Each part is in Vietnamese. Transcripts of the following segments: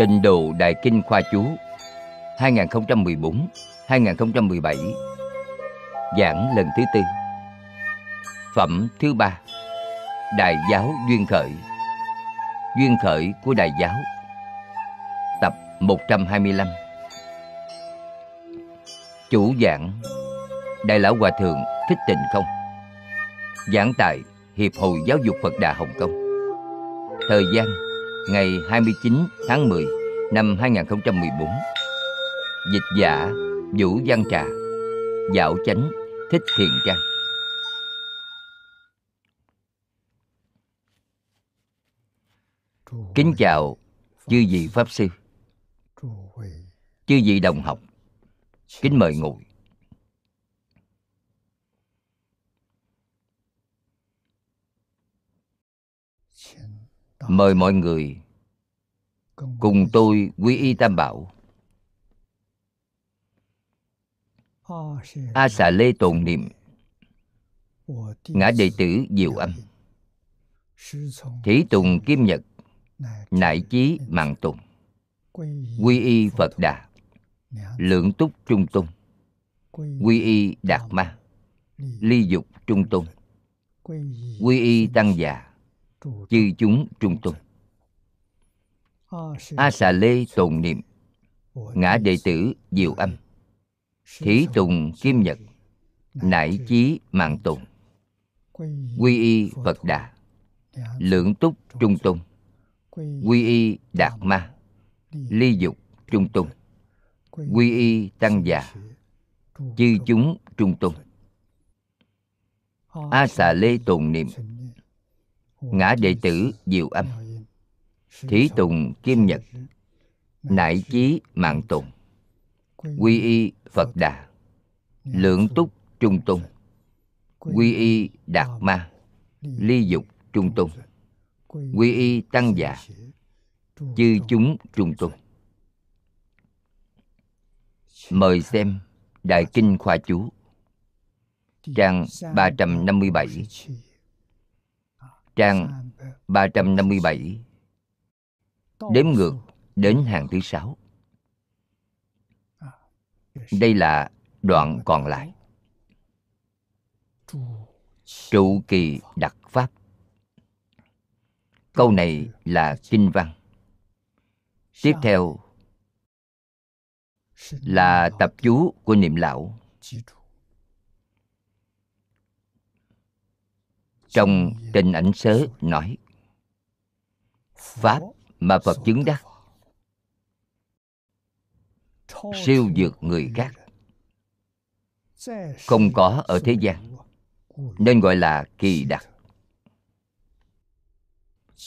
Tịnh độ Đại Kinh Khoa Chú 2014-2017 Giảng lần thứ tư. Phẩm thứ ba, Đại giáo Duyên Khởi. Duyên Khởi của Đại giáo. Tập 125 Chủ giảng, Đại lão Hòa Thượng Thích Tịnh Không. Giảng tại Hiệp hội Giáo dục Phật Đà Hồng Kông. Thời gian ngày 29 tháng 10 năm 2014 Dịch giả Vũ Văn Trà, Dạo Chánh, Thích Thiền Trang. Kính chào chư vị Pháp Sư, Chư vị đồng học. Kính mời ngồi. Mời mọi người cùng tôi quy y Tam Bảo. A xà lê tồn niệm. Ngã đệ tử Diệu Âm. Thí tùng Kim Nhật. Nại chí Mạng Tùng. Quy y Phật Đà. Lượng túc Trung Tôn. Quy y Đạt Ma. Ly dục Trung Tôn. Quy y Tăng già chư chúng trung tôn a xà lê tồn niệm. Ngã đệ tử diệu âm. Thí tùng kim nhật. Nải chí mạng tùng. Quy y phật đà. Lượng túc trung tôn quy y đạt ma. Ly dục trung tôn quy y tăng già. Chư chúng trung tôn a xà lê tồn niệm ngã đệ tử diệu âm. Thí tùng, kim nhật. Nại chí, mạng tùng. Quy y, phật đà. Lượng túc, trung tùng. Quy y, đạt ma. Ly dục, trung tùng. Quy y, tăng già. Chư chúng, trung tùng. Mời xem đại kinh khoa chú. Trang 357 trang 357 đếm ngược đến hàng thứ sáu. Đây là đoạn còn lại. Trụ kỳ đặc pháp. Câu này là kinh văn. Tiếp theo là tập chú của niệm lão. Trong tình ảnh sớ nói, pháp mà phật chứng đắc, siêu vượt người khác, không có ở thế gian, nên gọi là kỳ đặc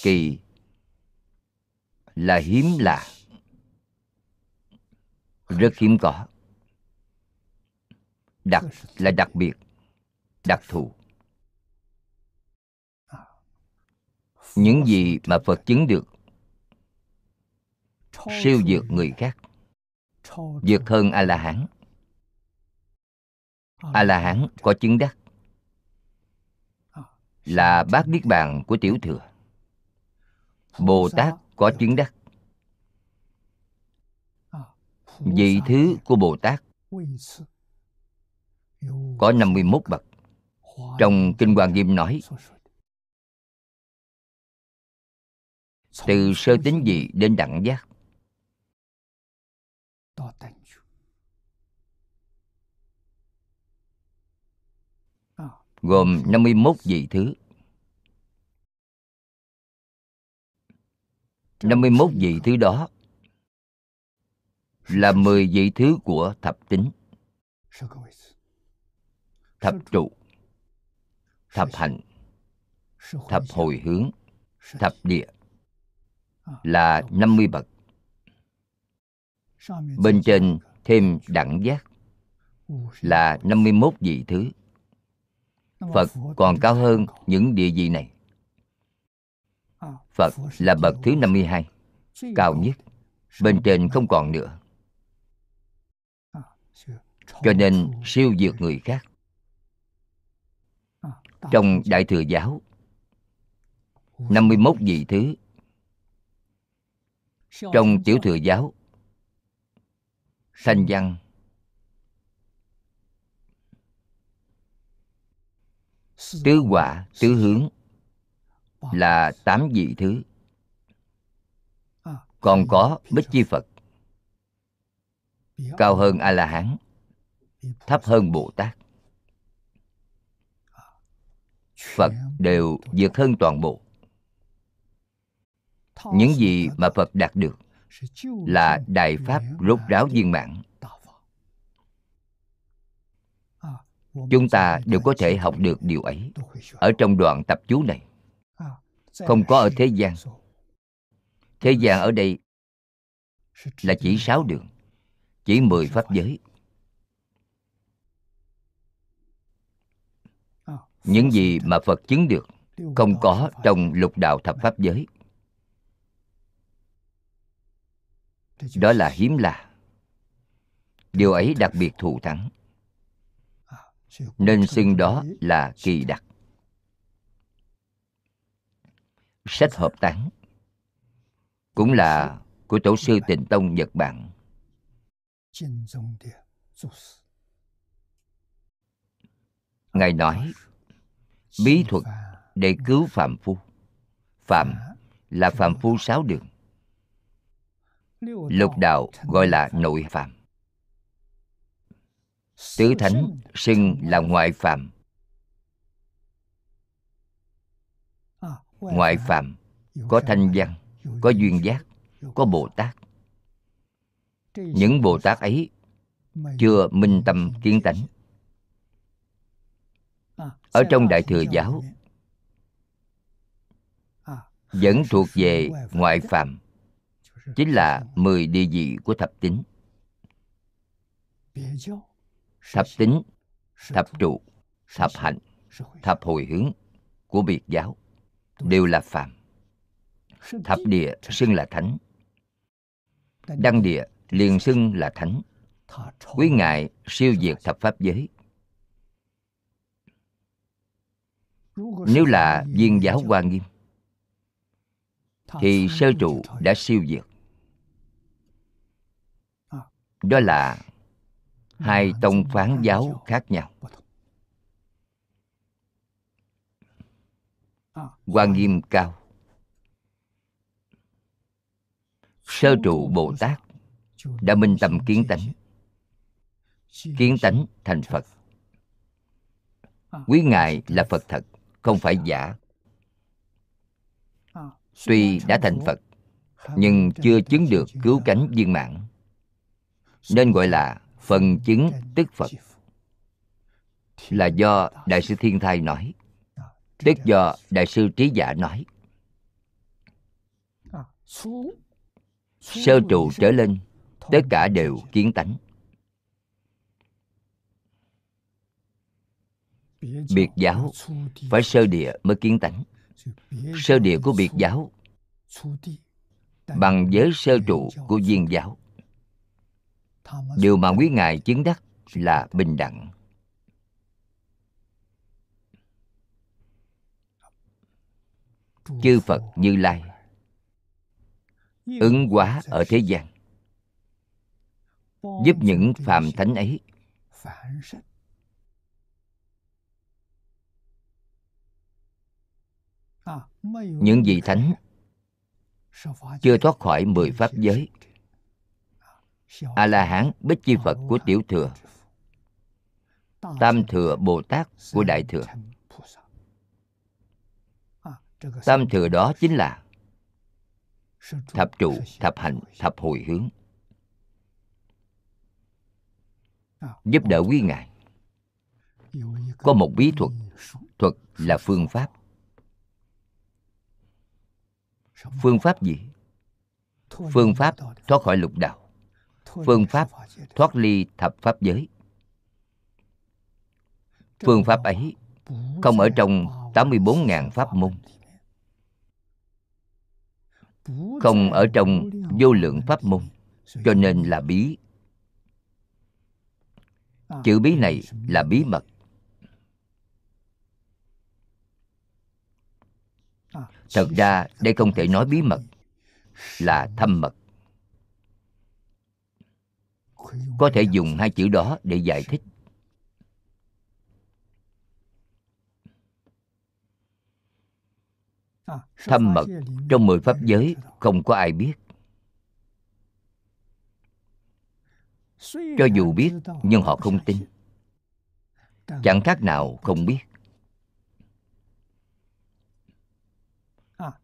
kỳ là hiếm lạ, rất hiếm có. Đặc là đặc biệt, đặc thù. Những gì mà phật chứng được. Siêu vượt người khác. Vượt hơn a la hán a la hán có chứng đắc. Là bát niết bàn của tiểu thừa. Bồ tát có chứng đắc. Vị thứ của bồ tát có 51 bậc. Trong kinh hoàng nghiêm nói từ sơ tính dị đến đẳng giác. Gồm 51 vị thứ. 51 vị thứ đó là 10 vị thứ của thập tính thập trụ. thập hạnh. Thập hồi hướng. Thập địa là 50 bậc. Bên trên thêm đẳng giác là 51 vị thứ. Phật còn cao hơn những địa vị này. Phật là bậc thứ 52 Cao nhất. Bên trên không còn nữa. Cho nên siêu vượt người khác. Trong Đại Thừa Giáo 51 vị thứ trong tiểu thừa giáo thanh văn. Tứ quả tứ hướng là tám vị thứ. Còn có bích chi phật cao hơn a la hán thấp hơn bồ tát. Phật đều vượt hơn toàn bộ những gì mà phật đạt được là đại pháp rốt ráo viên mãn. Chúng ta đều có thể học được điều ấy ở trong đoạn tập chú này. Không có ở thế gian. Thế gian ở đây là chỉ sáu đường chỉ mười pháp giới. Những gì mà phật chứng được không có trong lục đạo thập pháp giới đó là hiếm lạ. Điều ấy đặc biệt thù thắng. Nên xưng đó là kỳ đặc. Sách hợp tán cũng là của tổ sư tịnh tông nhật bản. Ngài nói, bí thuật để cứu phạm phu. Phạm là phạm phu sáu đường lục đạo gọi là nội phạm tứ thánh xưng là ngoại phạm ngoại phạm có thanh văn, có duyên giác, có bồ tát. Những bồ tát ấy chưa minh tâm kiến tánh. Ở trong đại thừa giáo, vẫn thuộc về ngoại phạm chính là mười địa vị của thập tính thập tính thập trụ thập hạnh thập hồi hướng của biệt giáo đều là phạm thập địa xưng là thánh đăng địa liền xưng là thánh quý ngài siêu diệt thập pháp giới nếu là viên giáo hoa nghiêm thì sơ trụ đã siêu diệt đó là hai tông phán giáo khác nhau. Quan nghiêm cao. Sơ trụ bồ tát đã minh tâm kiến tánh. kiến tánh thành phật. Quý ngài là phật thật không phải giả. Tuy đã thành phật nhưng chưa chứng được cứu cánh viên mãn nên gọi là phần chứng tức phật. Là do đại sư thiên thai nói. Tức do đại sư trí giả nói. Sơ trụ trở lên, tất cả đều kiến tánh. Biệt giáo phải sơ địa mới kiến tánh. Sơ địa của biệt giáo bằng giới sơ trụ của viên giáo điều mà quý ngài chứng đắc là bình đẳng. Chư phật như lai ứng hóa ở thế gian giúp những phàm thánh ấy những vị thánh chưa thoát khỏi mười pháp giới a la hán, bích chi phật của tiểu thừa. Tam thừa bồ tát của đại thừa. Tam thừa đó chính là thập trụ, thập hạnh thập hồi hướng. Giúp đỡ quý ngài. Có một bí thuật thuật là phương pháp. Phương pháp gì? Phương pháp thoát khỏi lục đạo phương pháp thoát ly thập pháp giới. Phương pháp ấy không ở trong 84.000 pháp môn. Không ở trong vô lượng pháp môn cho nên là bí. Chữ bí này là bí mật. Thật ra đây không thể nói bí mật là thâm mật có thể dùng hai chữ đó để giải thích. Thâm mật trong mười pháp giới không có ai biết. Cho dù biết, nhưng họ không tin. Chẳng khác nào không biết.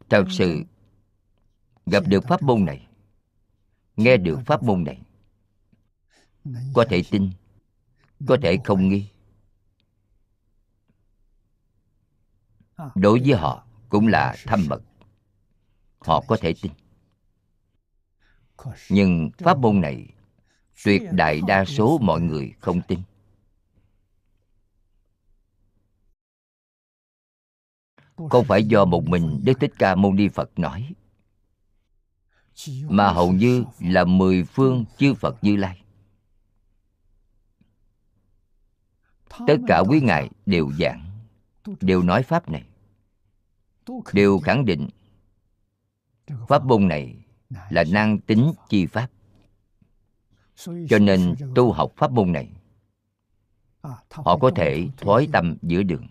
Thật sự, gặp được pháp môn này, nghe được pháp môn này có thể tin, có thể không nghi. Đối với họ cũng là thâm mật. Họ có thể tin. Nhưng pháp môn này, tuyệt đại đa số mọi người không tin. Không phải do một mình đức thích ca mâu ni phật nói, mà hầu như là mười phương chư phật như lai. Tất cả quý ngài đều giảng đều nói pháp này. Đều khẳng định pháp môn này là năng tính chi pháp. Cho nên tu học pháp môn này họ có thể thoái tâm giữa đường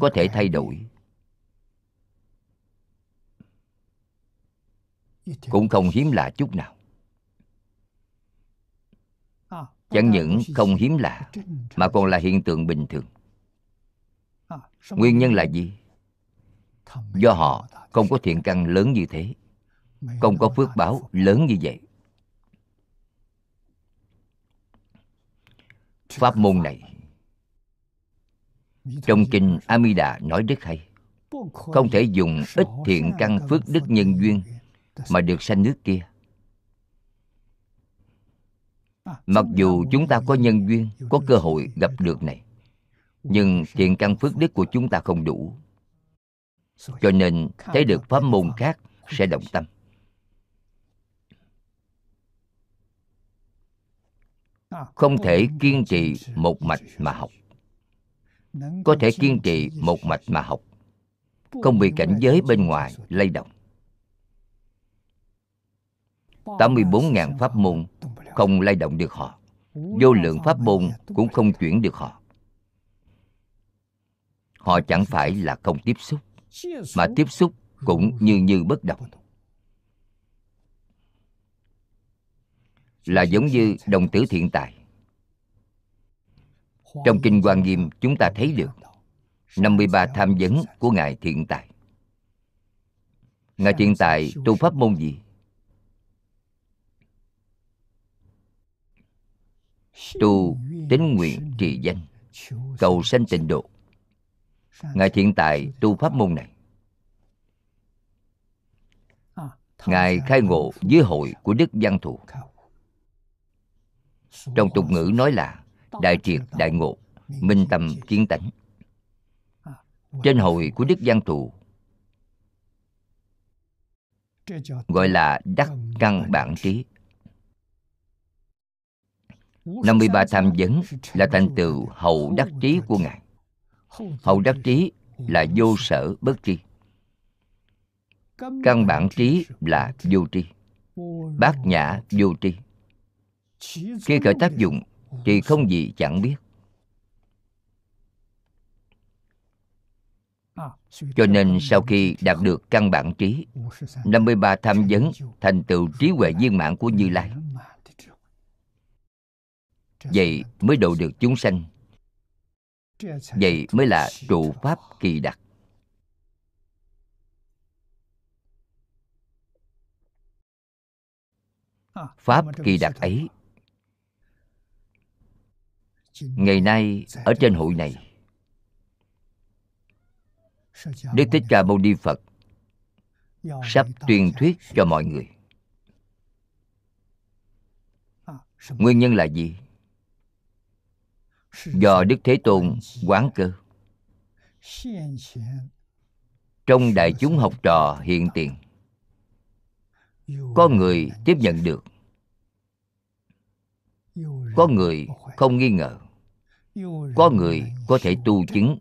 có thể thay đổi. Cũng không hiếm lạ chút nào chẳng những không hiếm lạ, mà còn là hiện tượng bình thường. Nguyên nhân là gì? Do họ không có thiện căn lớn như thế, không có phước báo lớn như vậy. Pháp môn này, trong kinh amida nói rất hay. Không thể dùng ít thiện căn phước đức nhân duyên mà được sanh nước kia mặc dù chúng ta có nhân duyên, có cơ hội gặp được này, nhưng thiện căn phước đức của chúng ta không đủ. Cho nên thấy được pháp môn khác sẽ động tâm. Không thể kiên trì một mạch mà học. Có thể kiên trì một mạch mà học. Không bị cảnh giới bên ngoài lay động. 84.000 pháp môn không lay động được họ. Vô lượng pháp môn cũng không chuyển được họ. Họ chẳng phải là không tiếp xúc, Mà tiếp xúc cũng như như bất động. Là giống như đồng tử thiện tài. Trong Kinh Hoa Nghiêm chúng ta thấy được 53 tham vấn của Ngài Thiện Tài. Ngài Thiện Tài tu pháp môn gì? Tu tính nguyện trì danh, cầu sanh tịnh độ. Ngài thiện tại tu pháp môn này. Ngài khai ngộ dưới hội của đức văn thù. Trong tục ngữ nói là đại triệt đại ngộ, minh tâm kiến tánh. Trên hội của đức văn thù gọi là đắc căn bản trí. 53 tham vấn là thành tựu hậu đắc trí của Ngài. Hậu đắc trí là vô sở bất tri. Căn bản trí là vô tri. Bát nhã vô tri. Khi khởi tác dụng thì không gì chẳng biết. Cho nên sau khi đạt được căn bản trí 53 tham vấn thành tựu trí huệ viên mãn của Như Lai vậy mới độ được chúng sanh. Vậy mới là trụ pháp kỳ đặc. Pháp kỳ đặc ấy. Ngày nay ở trên hội này, đức thích ca mâu ni phật sắp tuyên thuyết cho mọi người. Nguyên nhân là gì? Do đức thế tôn quán cơ. Trong đại chúng học trò hiện tiền có người tiếp nhận được. Có người không nghi ngờ. Có người có thể tu chứng.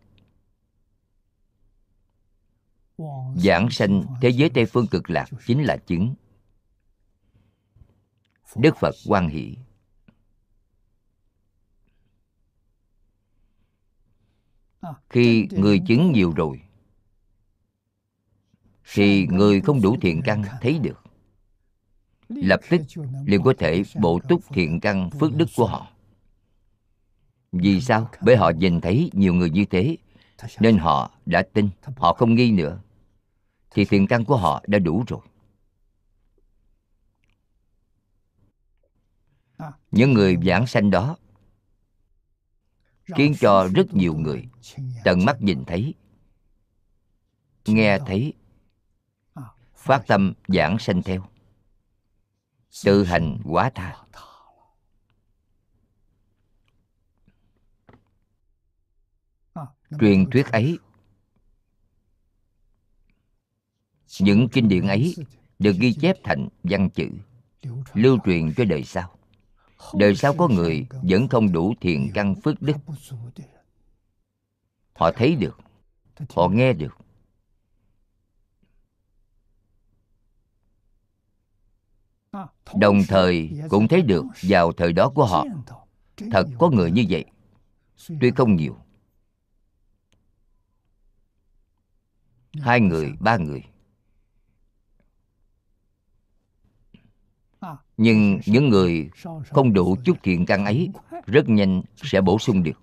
Giảng sanh thế giới tây phương cực lạc chính là chứng. Đức phật quan hỷ khi người chứng nhiều rồi thì người không đủ thiện căn thấy được. Lập tức liền có thể bổ túc thiện căn phước đức của họ. Vì sao? Bởi họ nhìn thấy nhiều người như thế nên họ đã tin họ không nghi nữa. Thì thiện căn của họ đã đủ rồi. Những người giảng sanh đó khiến cho rất nhiều người. Tận mắt nhìn thấy. Nghe thấy. Phát tâm giảng sanh theo. Tự hành quá tha. Truyền thuyết ấy. Những kinh điển ấy được ghi chép thành văn chữ, lưu truyền cho đời sau đời sau có người vẫn không đủ thiện căn phước đức. họ thấy được. Họ nghe được. Đồng thời cũng thấy được vào thời đó của họ. Thật có người như vậy. Tuy không nhiều. Hai người ba người nhưng những người không đủ chút thiện căn ấy rất nhanh sẽ bổ sung được.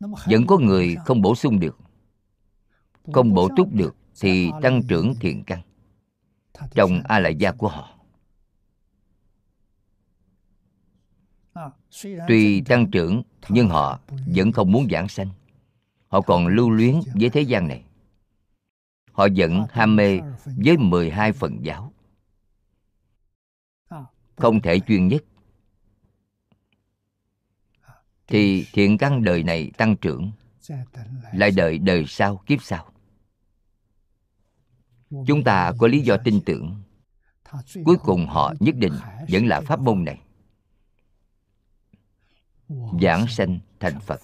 Vẫn có người không bổ sung được. Không bổ túc được thì tăng trưởng thiện căn. Trong a la gia của họ tuy tăng trưởng, nhưng họ vẫn không muốn giảng sanh. Họ còn lưu luyến với thế gian này. Họ vẫn ham mê với 12 phần giáo. Không thể chuyên nhất. Thì thiện căn đời này tăng trưởng, lại đợi đời sau kiếp sau. Chúng ta có lý do tin tưởng. Cuối cùng họ nhất định vẫn là pháp môn này giảng sanh thành phật.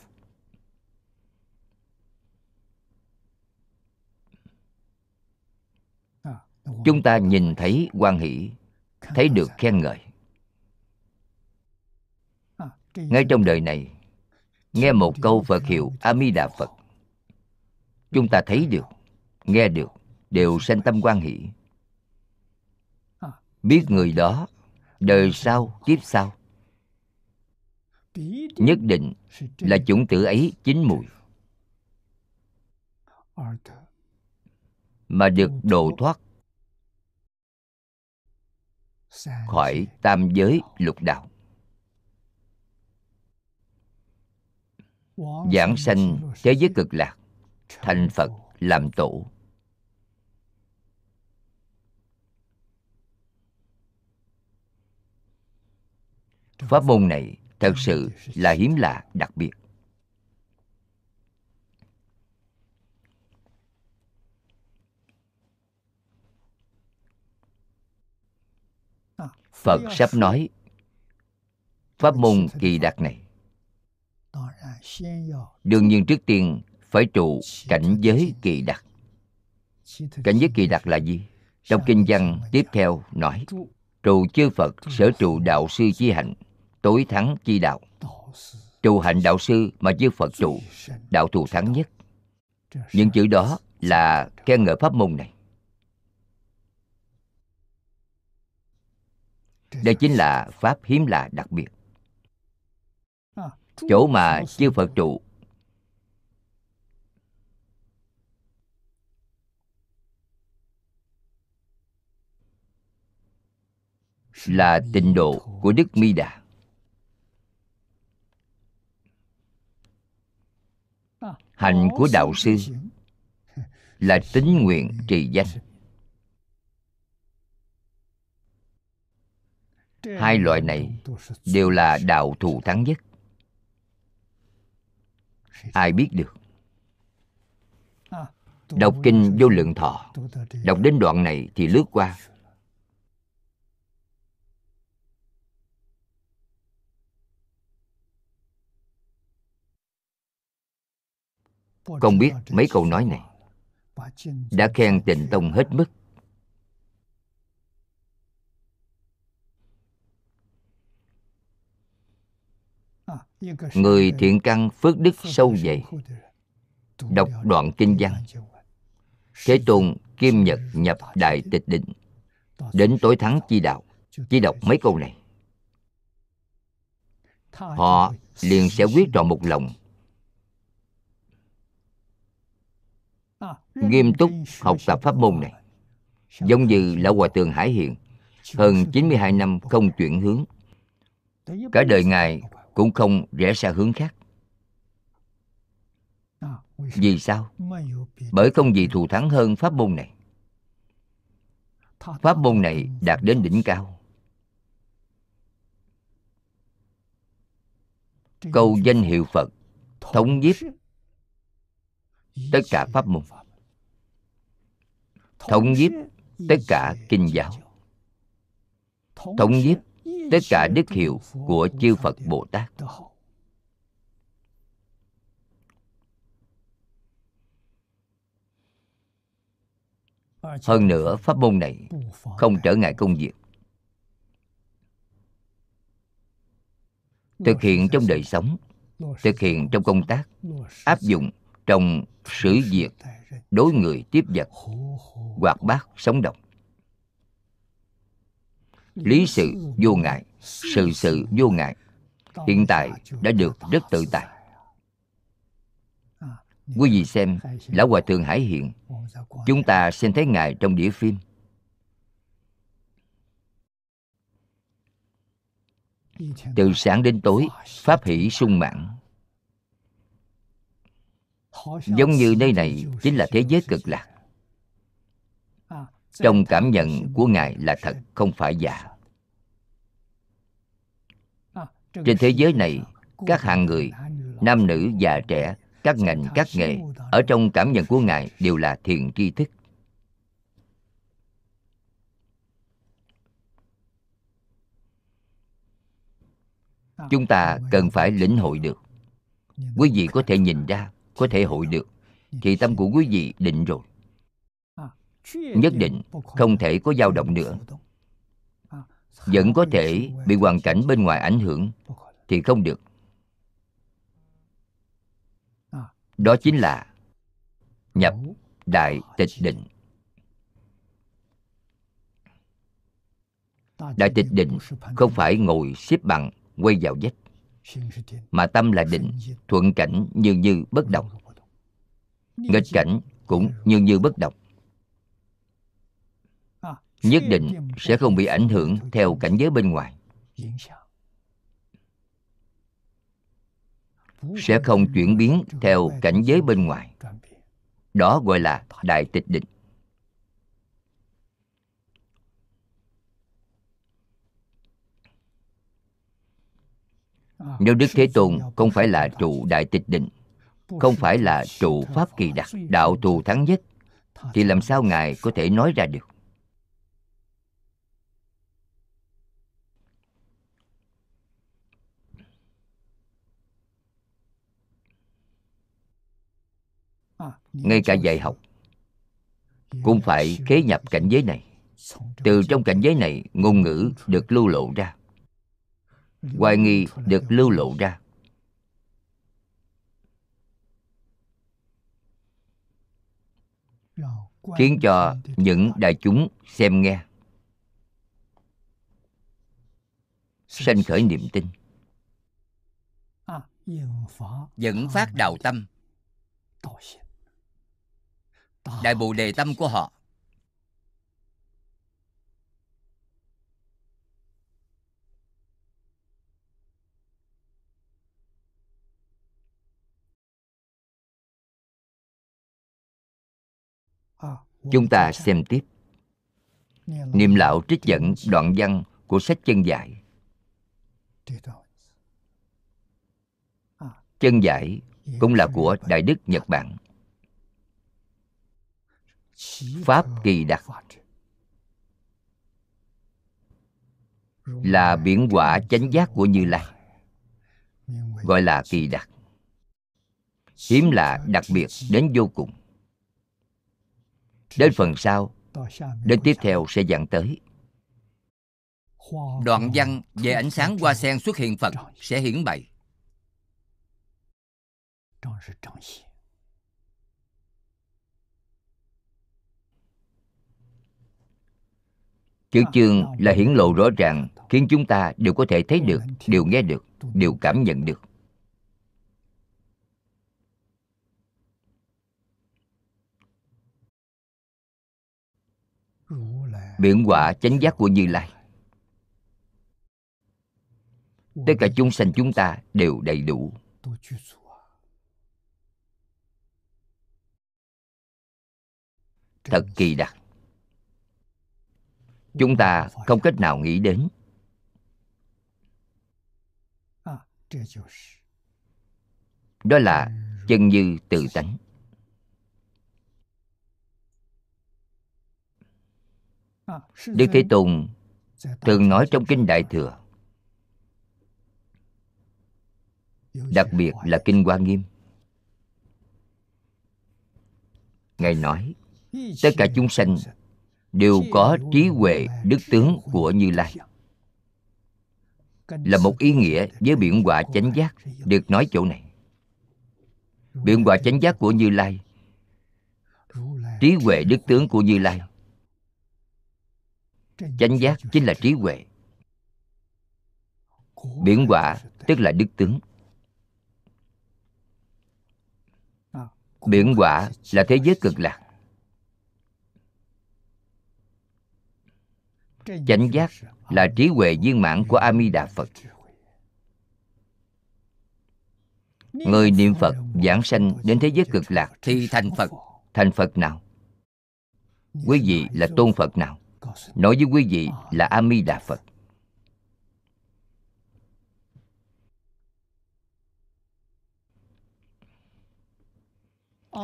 chúng ta nhìn thấy quan hỷ thấy được khen ngợi. Ngay trong đời này nghe một câu phật hiệu a di đà phật. Chúng ta thấy được nghe được đều sanh tâm quan hỷ. Biết người đó đời sau kiếp sau nhất định là chủng tử ấy chín mùi. Mà được độ thoát khỏi tam giới lục đạo. Giảng sanh thế giới cực lạc thành phật làm tổ. Pháp môn này thật sự là hiếm lạ, đặc biệt. Phật sắp nói, pháp môn kỳ đặc này, đương nhiên trước tiên phải trụ cảnh giới kỳ đặc cảnh giới kỳ đặc là gì? Trong kinh văn tiếp theo nói, trụ chư phật sở trụ đạo sư chi hạnh tối thắng chi đạo. Trụ hạnh đạo sư mà chư phật trụ, đạo thù thắng nhất. Những chữ đó là khen ngợi pháp môn này. Đây chính là pháp hiếm lạ đặc biệt. Chỗ mà chư phật trụ, là tịnh độ của đức mi đà. Hạnh của đạo sư là tính nguyện trì danh. hai loại này đều là đạo thù thắng nhất. ai biết được? Đọc kinh vô lượng thọ. đọc đến đoạn này thì lướt qua không biết mấy câu nói này đã khen tịnh tông hết mức. Người thiện căn phước đức sâu dày, đọc đoạn kinh văn. Thế tôn kim nhật nhập đại tịch định, đến tối thắng chi đạo. Chỉ đọc mấy câu này. Họ liền sẽ quyết trọn một lòng. Nghiêm túc học tập pháp môn này. Giống như lão hòa thượng hải hiện hơn 92 năm không chuyển hướng. Cả đời ngài cũng không rẽ xa hướng khác. Vì sao? Bởi không gì thù thắng hơn pháp môn này. Pháp môn này đạt đến đỉnh cao. Câu danh hiệu phật, thống nhiếp tất cả pháp môn. Thống nhiếp tất cả kinh giáo. Thống nhiếp tất cả đức hiệu của chư phật bồ tát. Hơn nữa, pháp môn này không trở ngại công việc. Thực hiện trong đời sống, thực hiện trong công tác, áp dụng trong xử việc đối người tiếp vật hoạt bát sống động lý sự vô ngại, sự sự vô ngại, hiện tại đã được rất tự tại. Quý vị xem, lão hòa thượng hải hiện chúng ta xem thấy ngài trong đĩa phim. Từ sáng đến tối, pháp hỷ sung mãn giống như nơi này chính là thế giới cực lạc. Trong cảm nhận của ngài là thật, không phải giả. Trên thế giới này, các hạng người, nam nữ già trẻ, các ngành, các nghề, ở trong cảm nhận của ngài đều là thiền tri thức. Chúng ta cần phải lĩnh hội được. Quý vị có thể nhìn ra có thể hội được. Thì tâm của quý vị định rồi. Nhất định không thể có dao động nữa. Vẫn có thể bị hoàn cảnh bên ngoài ảnh hưởng thì không được. Đó chính là nhập đại tịch định. Đại tịch định không phải ngồi xếp bằng quay vào vách mà tâm là định thuận cảnh như như bất động. Nghịch cảnh cũng như như bất động. Nhất định sẽ không bị ảnh hưởng theo cảnh giới bên ngoài. sẽ không chuyển biến theo cảnh giới bên ngoài. đó gọi là đại tịch định nếu đức thế tôn không phải là trụ đại tịch định, không phải là trụ pháp kỳ đặc, đạo thù thắng nhất, thì làm sao ngài có thể nói ra được? Ngay cả dạy học cũng phải khế nhập cảnh giới này. Từ trong cảnh giới này, ngôn ngữ được lưu lộ ra hoài nghi được lưu lộ ra. Khiến cho những đại chúng xem nghe. Sanh khởi niềm tin. Dẫn phát đạo tâm. Đại bồ đề tâm của họ chúng ta xem tiếp. Niệm lão trích dẫn đoạn văn của sách chân giải. Chân giải cũng là của đại đức nhật bản. Pháp kỳ đặc là biển quả chánh giác của như lai. Gọi là kỳ đặc hiếm lạ đặc biệt đến vô cùng đến phần sau, đến tiếp theo sẽ dẫn tới. Đoạn văn về ánh sáng hoa sen xuất hiện phật sẽ hiển bày. Chữ chương là hiển lộ rõ ràng, khiến chúng ta đều có thể thấy được, đều nghe được, đều cảm nhận được. Biển quả chánh giác của như lai. Tất cả chúng sanh chúng ta đều đầy đủ. Thật kỳ đặc chúng ta không cách nào nghĩ đến. Đó là chân như tự tánh. Đức thế tôn thường nói trong kinh đại thừa, đặc biệt là kinh hoa nghiêm. Ngài nói, tất cả chúng sanh đều có trí huệ đức tướng của như lai. Là một ý nghĩa với biển quả chánh giác được nói chỗ này. Biển quả chánh giác của như lai, trí huệ đức tướng của như lai chánh giác chính là trí huệ. Biển quả tức là đức tướng. Biển quả là thế giới cực lạc. Chánh giác là trí huệ viên mãn của a di đà phật. Người niệm phật giảng sanh đến thế giới cực lạc thì thành phật. Thành phật nào? Quý vị là tôn phật nào? Nói với quý vị là a mi đà phật.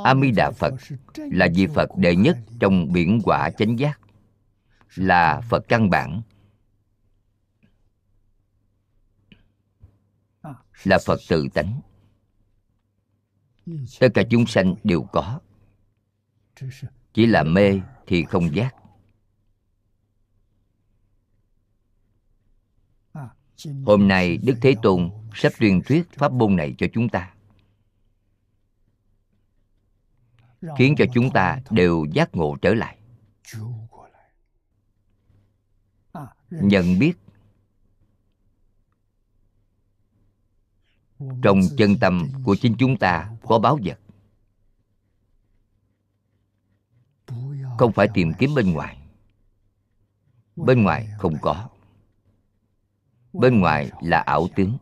A mi đà phật là vị phật đệ nhất trong biển quả chánh giác, là phật căn bản, là phật tự tánh. Tất cả chúng sanh đều có. Chỉ là mê thì không giác. Hôm nay đức thế tôn sắp truyền thuyết pháp môn này cho chúng ta. Khiến cho chúng ta đều giác ngộ trở lại. Nhận biết trong chân tâm của chính chúng ta có báo vật. Không phải tìm kiếm bên ngoài. Bên ngoài không có bên ngoài là ảo tướng.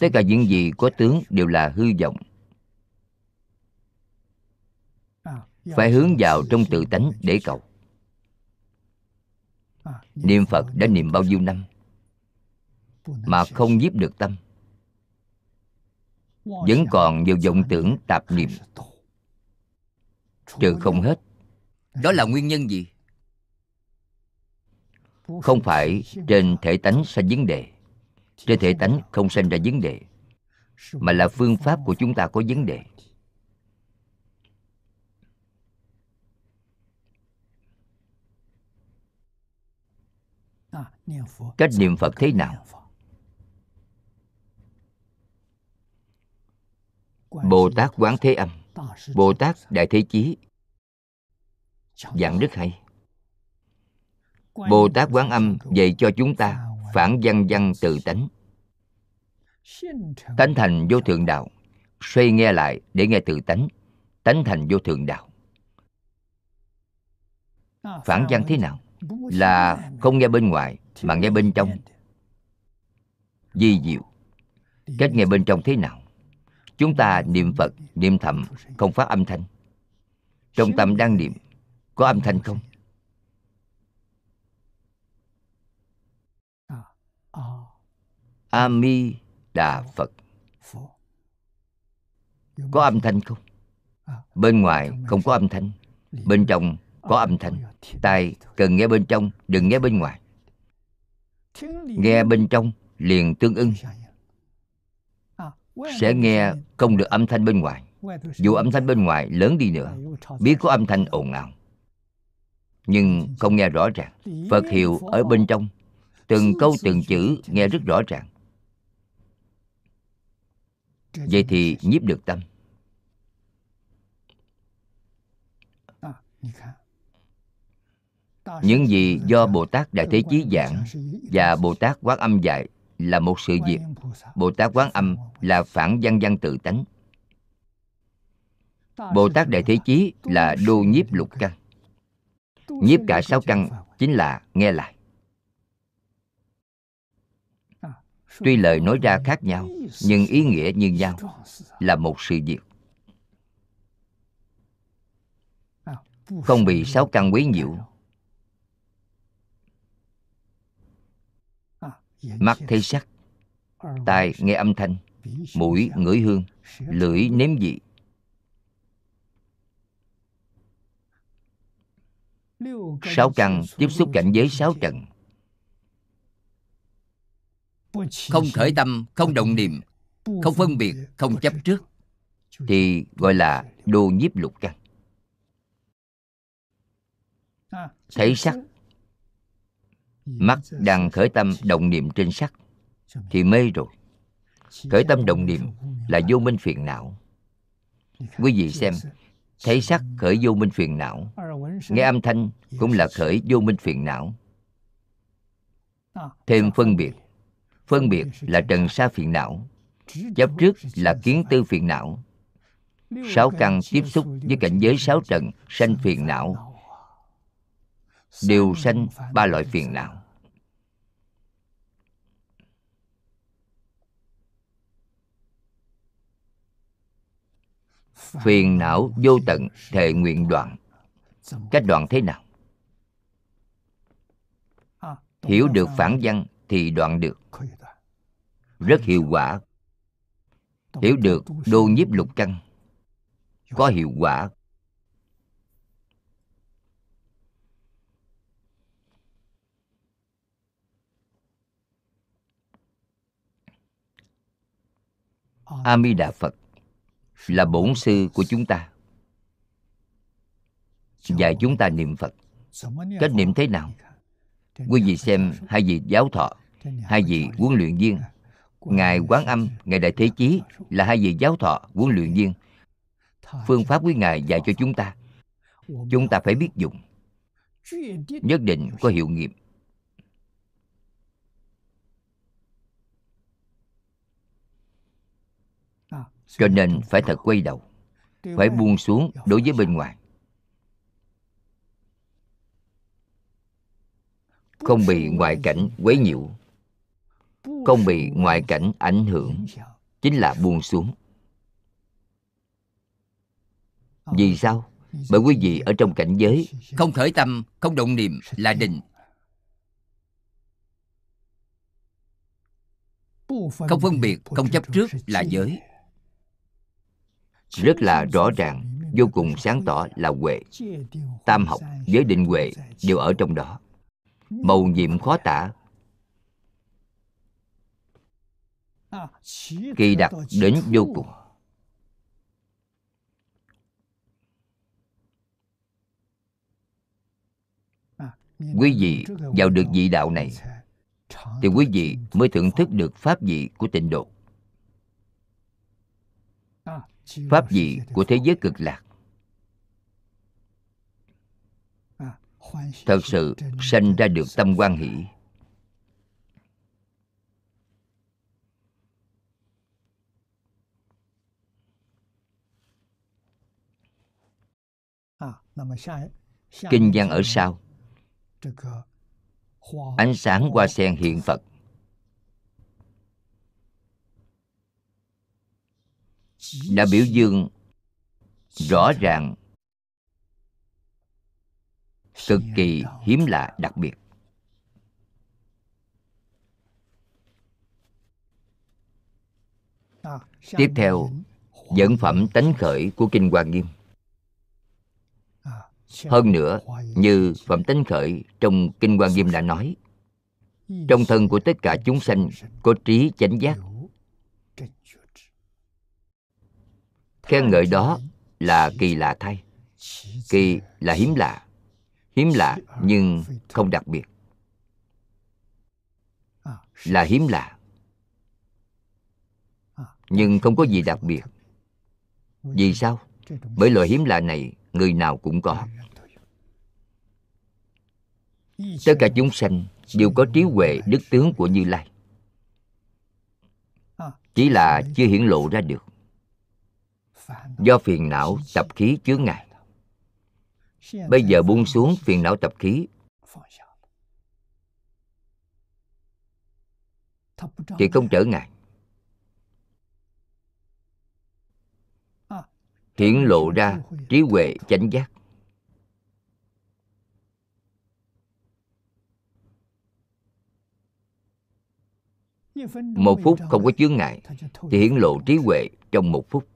Tất cả những gì có tướng đều là hư vọng. Phải hướng vào trong tự tánh để cầu. Niệm phật đã niệm bao nhiêu năm mà không giúp được tâm? Vẫn còn nhiều vọng tưởng tạp niệm. Trừ không hết, đó là nguyên nhân gì? Không phải trên thể tánh sanh vấn đề. Trên thể tánh không sanh ra vấn đề, mà là phương pháp của chúng ta có vấn đề. Cách niệm phật thế nào? Bồ tát quán thế âm bồ tát đại thế chí. Giảng rất hay bồ tát quán âm dạy cho chúng ta phản văn văn tự tánh. Tánh thành vô thượng đạo, xoay nghe lại để nghe tự tánh. Tánh thành vô thượng đạo. Phản văn thế nào? Là không nghe bên ngoài, mà nghe bên trong. Di diệu. Cách nghe bên trong thế nào? Chúng ta niệm phật, niệm thầm, không phát âm thanh. Trong tâm đang niệm, có âm thanh không? A mi đà phật có âm thanh không? Bên ngoài không có âm thanh. Bên trong có âm thanh. Tai cần nghe bên trong, đừng nghe bên ngoài. Nghe bên trong liền tương ưng sẽ nghe không được âm thanh bên ngoài. Dù âm thanh bên ngoài lớn đi nữa, biết có âm thanh ồn ào. Nhưng không nghe rõ ràng. Phật hiệu ở bên trong, từng câu từng chữ nghe rất rõ ràng vậy thì nhiếp được tâm. Những gì do bồ tát đại thế chí giảng và bồ tát quán âm dạy là một sự việc. Bồ tát quán âm là phản văn văn tự tánh. Bồ tát đại thế chí là đô nhiếp lục căn. Nhiếp cả sáu căn chính là nghe lại. Tuy lời nói ra khác nhau, nhưng ý nghĩa như nhau là một sự việc. Không bị sáu căn quấy nhiễu. Mắt thấy sắc, tai nghe âm thanh, mũi ngửi hương, lưỡi nếm vị. Sáu căn tiếp xúc cảnh giới sáu trần không khởi tâm, không động niệm, không phân biệt, không chấp trước, thì gọi là đô nhiếp lục căn. Thấy sắc mắt đang khởi tâm động niệm trên sắc, thì mê rồi. Khởi tâm động niệm là vô minh phiền não. Quý vị xem thấy sắc khởi vô minh phiền não, nghe âm thanh cũng là khởi vô minh phiền não. Thêm phân biệt phân biệt là trần sa phiền não, chấp trước là kiến tư phiền não. Sáu căn tiếp xúc với cảnh giới sáu trần sanh phiền não, đều sanh ba loại phiền não. Phiền não vô tận thệ nguyện đoạn. Cách đoạn thế nào? Hiểu được phản văn thì đoạn được rất hiệu quả. Hiểu được đô nhiếp lục căn, có hiệu quả. A mi đà phật là bổn sư của chúng ta. Dạy chúng ta niệm phật. Cách niệm thế nào? Quý vị xem hai vị giáo thọ, hai vị huấn luyện viên ngài quán âm, ngài đại thế chí là hai vị giáo thọ huấn luyện viên. Phương pháp quý ngài dạy cho chúng ta. Chúng ta phải biết dùng. Nhất định có hiệu nghiệm. Cho nên phải thật quay đầu. Phải buông xuống đối với bên ngoài. Không bị ngoại cảnh quấy nhiễu không bị ngoại cảnh ảnh hưởng chính là buông xuống. Vì sao? Bởi quý vị ở trong cảnh giới không khởi tâm không động niệm là định. Không phân biệt không chấp trước là giới. Rất là rõ ràng vô cùng sáng tỏ là huệ. Tam học với định huệ đều ở trong đó. Màu nhiệm khó tả kỳ đặc đến vô cùng. Quý vị vào được vị đạo này, thì quý vị mới thưởng thức được pháp vị của tịnh độ. Pháp vị của thế giới cực lạc. Thật sự sanh ra được tâm quan hỷ. Kinh văn ở sau. Ánh sáng hoa sen hiện phật. Đã biểu dương rõ ràng. Cực kỳ hiếm lạ đặc biệt. Tiếp theo dẫn phẩm tánh khởi của kinh hoa nghiêm hơn nữa, như phẩm tánh khởi trong kinh quan nghiêm đã nói, trong thân của tất cả chúng sanh có trí chánh giác. Khen ngợi đó là kỳ lạ thay. Kỳ là hiếm lạ hiếm lạ nhưng không đặc biệt. Là hiếm lạ, nhưng không có gì đặc biệt. Vì sao? Bởi loại hiếm lạ này người nào cũng có. Tất cả chúng sanh đều có trí huệ đức tướng của như lai. Chỉ là chưa hiển lộ ra được. Do phiền não tập khí chướng ngại. Bây giờ buông xuống phiền não tập khí. Thì không trở ngại hiển lộ ra trí huệ chánh giác. Một phút không có chướng ngại thì hiển lộ trí huệ trong một phút.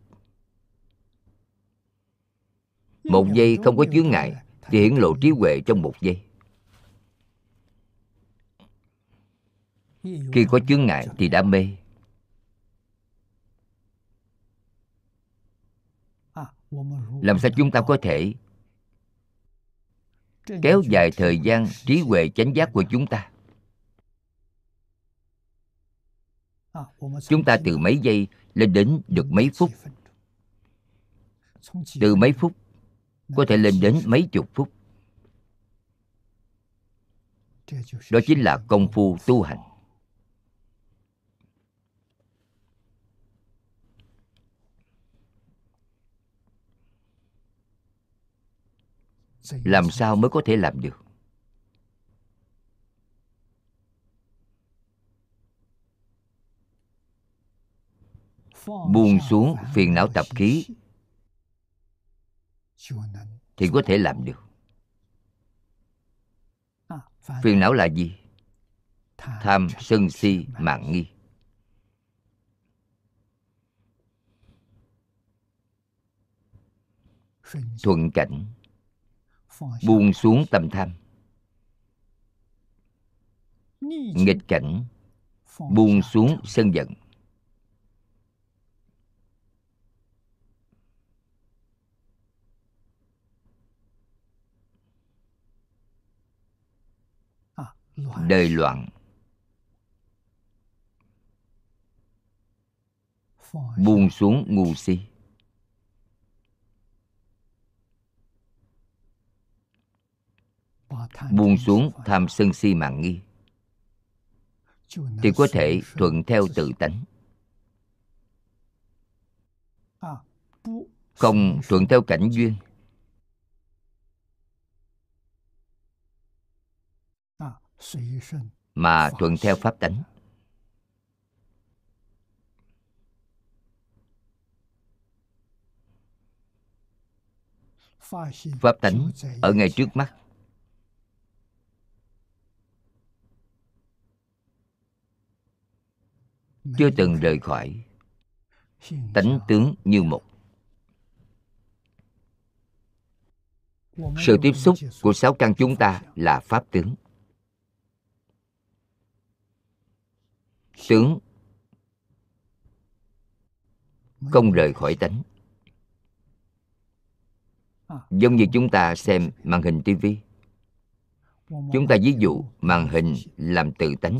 Một giây không có chướng ngại thì hiển lộ trí huệ trong một giây. Khi có chướng ngại thì đã mê. Làm sao chúng ta có thể kéo dài thời gian trí huệ chánh giác của chúng ta? Chúng ta từ mấy giây lên đến được mấy phút? Từ mấy phút có thể lên đến mấy chục phút? Đó chính là công phu tu hành. Làm sao mới có thể làm được? Buông xuống phiền não tập khí thì có thể làm được. Phiền não là gì? Tham sân si mạng nghi. Thuận cảnh buông xuống tâm tham. Nghịch cảnh. Buông xuống sân giận. Đời loạn. Buông xuống ngu si buông xuống tham sân si mạng nghi. Thì có thể thuận theo tự tánh. Không thuận theo cảnh duyên. Mà thuận theo pháp tánh. Pháp tánh ở ngay trước mắt chưa từng rời khỏi. Tánh tướng như một. Sự tiếp xúc của sáu căn chúng ta là pháp tướng. Tướng không rời khỏi tánh. Giống như chúng ta xem màn hình tivi chúng ta ví dụ màn hình làm từ tánh.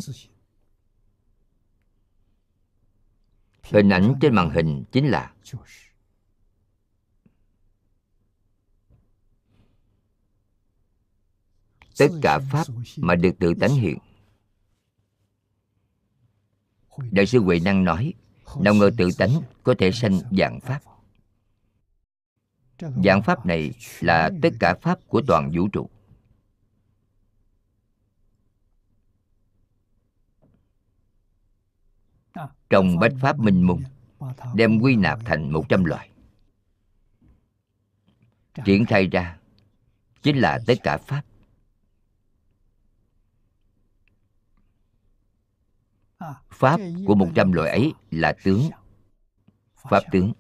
Hình ảnh trên màn hình chính là tất cả pháp mà được tự tánh hiện. Đại sư huệ năng nói, nào ngờ tự tánh có thể sanh dạng pháp. Dạng pháp này là tất cả pháp của toàn vũ trụ. Trong bách pháp minh mông, đem quy nạp thành một trăm loại triển khai ra chính là tất cả pháp. Pháp của một trăm loại ấy là tướng, pháp tướng.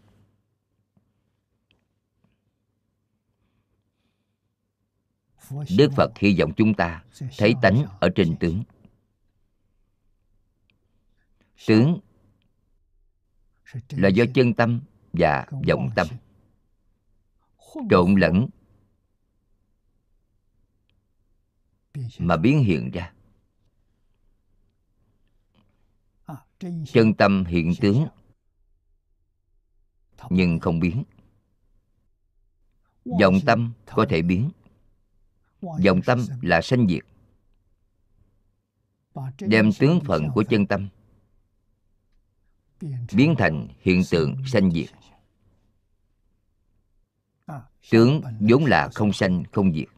Đức phật hy vọng chúng ta thấy tánh ở trên tướng tướng là do chân tâm và vọng tâm. trộn lẫn. Mà biến hiện ra. Chân tâm hiện tướng. Nhưng không biến. Vọng tâm có thể biến. Vọng tâm là sanh diệt. Đem tướng phận của chân tâm biến thành hiện tượng sanh diệt. Tướng vốn là không sanh, không diệt,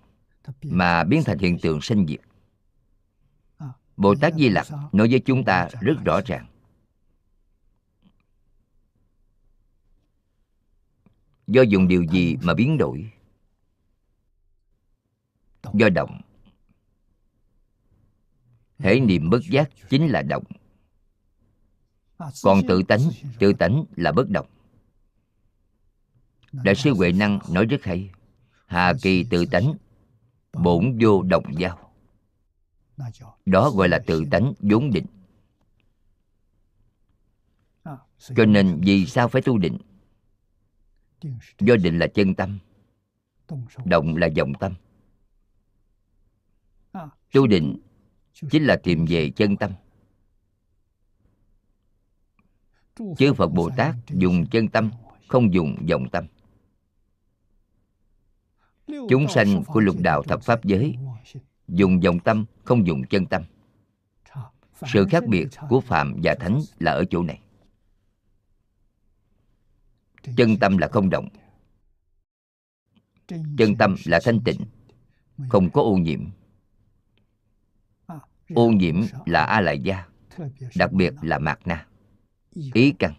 mà biến thành hiện tượng sanh diệt. Bồ tát di lặc nói với chúng ta rất rõ ràng. Do dùng điều gì mà biến đổi? Do động. Thể niệm bất giác chính là động còn tự tánh tự tánh là bất động. Đại sư huệ năng nói rất hay. Hà kỳ tự tánh bổn vô động giao. Đó gọi là tự tánh vốn định. Cho nên vì sao phải tu định? Do định là chân tâm động là vọng tâm. Tu định chính là tìm về chân tâm chư phật bồ tát dùng chân tâm, không dùng vọng tâm. Chúng sanh của lục đạo thập pháp giới dùng vọng tâm, không dùng chân tâm. Sự khác biệt của phạm và thánh là ở chỗ này. Chân tâm là không động. Chân tâm là thanh tịnh, không có ô nhiễm. Ô nhiễm là a lại gia, đặc biệt là mạt na ý căn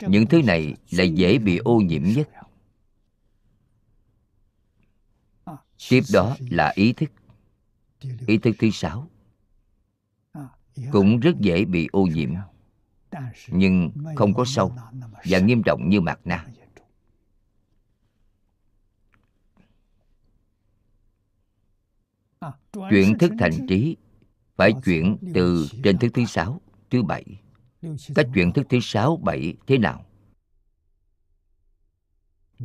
những thứ này là dễ bị ô nhiễm nhất. Tiếp đó là ý thức. ý thức thứ sáu. Cũng rất dễ bị ô nhiễm nhưng không có sâu và nghiêm trọng như mạt na chuyển thức thành trí phải chuyển từ trên thức thứ sáu thứ bảy. Cách chuyển thức thứ sáu bảy thế nào?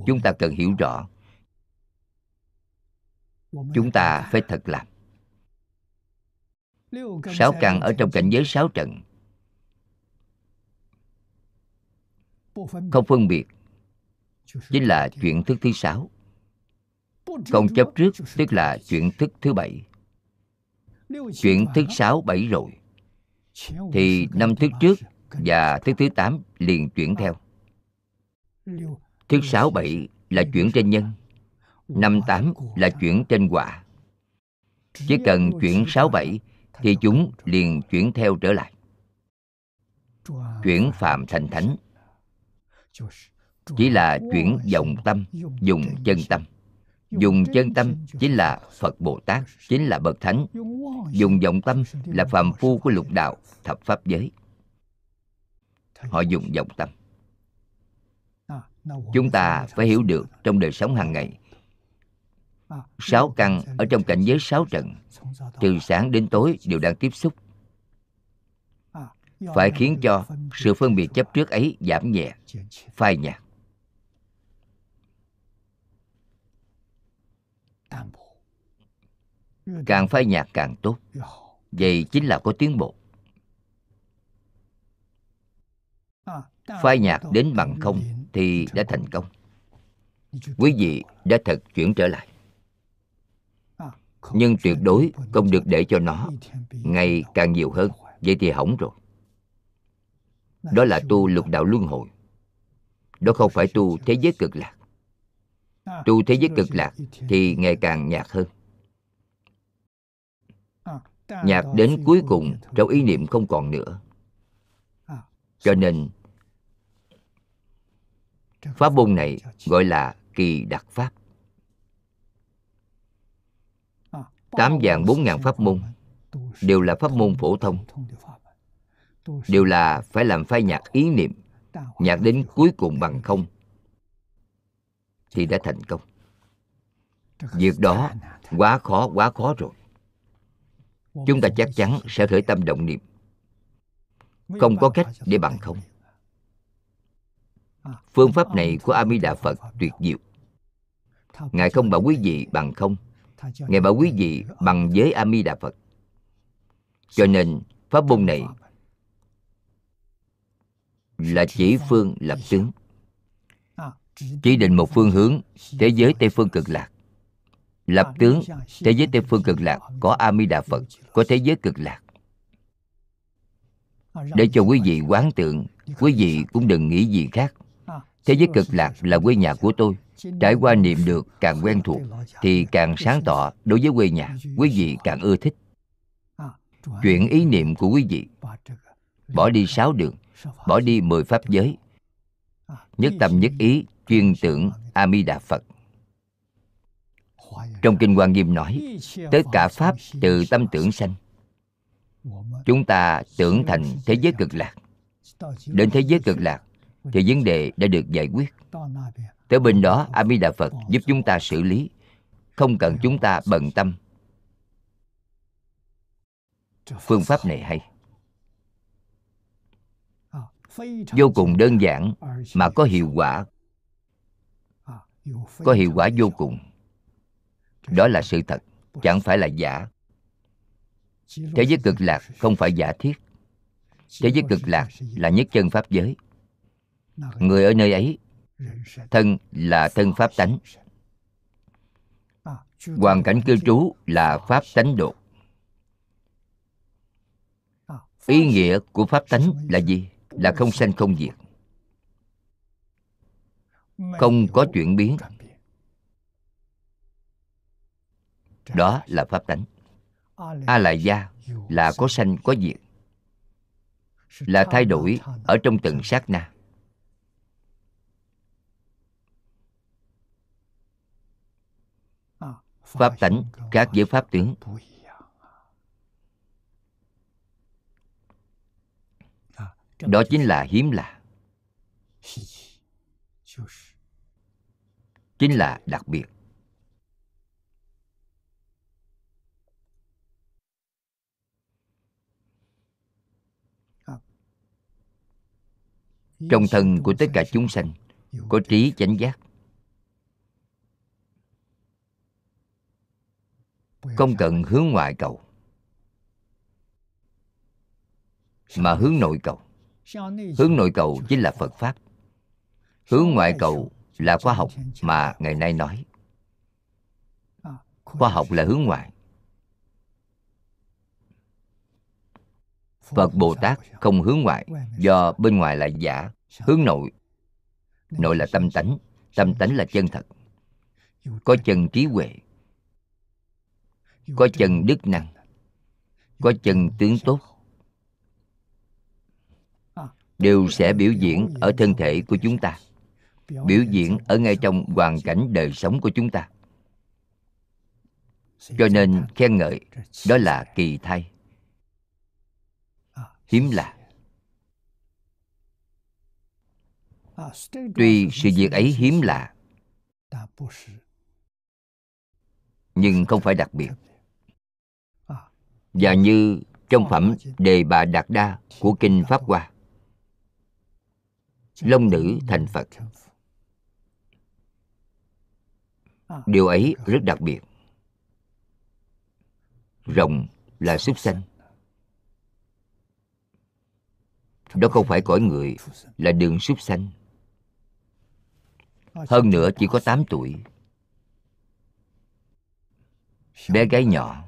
Chúng ta cần hiểu rõ. Chúng ta phải thật làm sáu căn ở trong cảnh giới sáu trận. Không phân biệt. Chính là chuyện thức thứ sáu không chấp trước, tức là chuyện thức thứ bảy. Chuyện thức sáu, bảy rồi. Thì năm thức trước và thức thứ tám liền chuyển theo. Thức sáu, bảy là chuyển trên nhân. Năm tám là chuyển trên quả. Chỉ cần chuyển sáu, bảy thì chúng liền chuyển theo trở lại. Chuyển phạm thành thánh. Chỉ là chuyển dòng tâm, dùng chân tâm dùng chân tâm chính là phật bồ tát, chính là bậc thánh. Dùng vọng tâm là phàm phu của lục đạo, thập pháp giới. Họ dùng vọng tâm. Chúng ta phải hiểu được trong đời sống hàng ngày, sáu căn ở trong cảnh giới sáu trận từ sáng đến tối đều đang tiếp xúc. Phải khiến cho sự phân biệt chấp trước ấy giảm nhẹ, phai nhạt. Càng phai nhạt càng tốt. Vậy chính là có tiến bộ. Phai nhạt đến bằng không thì đã thành công. Quý vị đã thật chuyển trở lại. Nhưng tuyệt đối không được để cho nó ngày càng nhiều hơn. Vậy thì hỏng rồi. Đó là tu lục đạo luân hồi. Đó không phải tu thế giới cực lạc. Tu thế giới cực lạc thì ngày càng nhạt hơn nhạt đến cuối cùng trong ý niệm không còn nữa. Cho nên, pháp môn này gọi là kỳ đặc pháp. Tám vạn bốn ngàn pháp môn đều là pháp môn phổ thông. Đều là phải làm phai nhạt ý niệm nhạt đến cuối cùng bằng không thì đã thành công. Việc đó quá khó quá khó rồi chúng ta chắc chắn sẽ khởi tâm động niệm. Không có cách để bằng không. Phương pháp này của a di đà phật tuyệt diệu. Ngài không bảo quý vị bằng không. Ngài bảo quý vị bằng với a di đà phật. Cho nên, pháp môn này là chỉ phương lập tướng. Chỉ định một phương hướng thế giới tây phương cực lạc lập tướng thế giới tây phương cực lạc có a di đà phật có thế giới cực lạc. Để cho quý vị quán tượng quý vị cũng đừng nghĩ gì khác. Thế giới cực lạc là quê nhà của tôi. trải qua niệm được càng quen thuộc thì càng sáng tỏ đối với quê nhà. quý vị càng ưa thích. Chuyển ý niệm của quý vị bỏ đi sáu đường bỏ đi mười pháp giới. Nhất tâm nhất ý chuyên tưởng a di đà phật trong kinh hoa nghiêm nói, tất cả pháp từ tâm tưởng sanh, chúng ta tưởng thành thế giới cực lạc. Đến thế giới cực lạc thì vấn đề đã được giải quyết. Tới bên đó a di đà phật giúp chúng ta xử lý, không cần chúng ta bận tâm. Phương pháp này hay. Vô cùng đơn giản mà có hiệu quả. Có hiệu quả vô cùng đó là sự thật, chẳng phải là giả. Thế giới cực lạc không phải giả thiết. Thế giới cực lạc là nhất chân pháp giới. Người ở nơi ấy, thân là thân pháp tánh. Hoàn cảnh cư trú là pháp tánh độ. Ý nghĩa của pháp tánh là gì? Là không sanh không diệt. Không có chuyển biến. Đó là pháp tánh a lại gia là có sanh, có diệt, là thay đổi ở trong từng sát na. Pháp tánh khác với pháp tướng đó chính là hiếm lạ. Chính là đặc biệt. Trong thân của tất cả chúng sanh, có trí chánh giác. Không cần hướng ngoại cầu, mà hướng nội cầu. Hướng nội cầu chính là phật pháp. Hướng ngoại cầu là khoa học mà ngày nay nói. Khoa học là hướng ngoại. Phật bồ tát không hướng ngoại, do bên ngoài là giả, hướng nội. Nội là tâm tánh tâm tánh là chân thật. Có chân trí huệ, có chân đức năng, có chân tướng tốt. Đều sẽ biểu diễn ở thân thể của chúng ta, biểu diễn ở ngay trong hoàn cảnh đời sống của chúng ta. Cho nên khen ngợi, đó là kỳ thay hiếm lạ. Tuy sự việc ấy hiếm lạ, nhưng không phải đặc biệt. Và như trong phẩm đề bà đạt đa của kinh pháp hoa, long nữ thành phật. Điều ấy rất đặc biệt. Rồng là súc sanh. Đó không phải cõi người, là đường súc sanh. Hơn nữa chỉ có 8 tuổi. Bé gái nhỏ.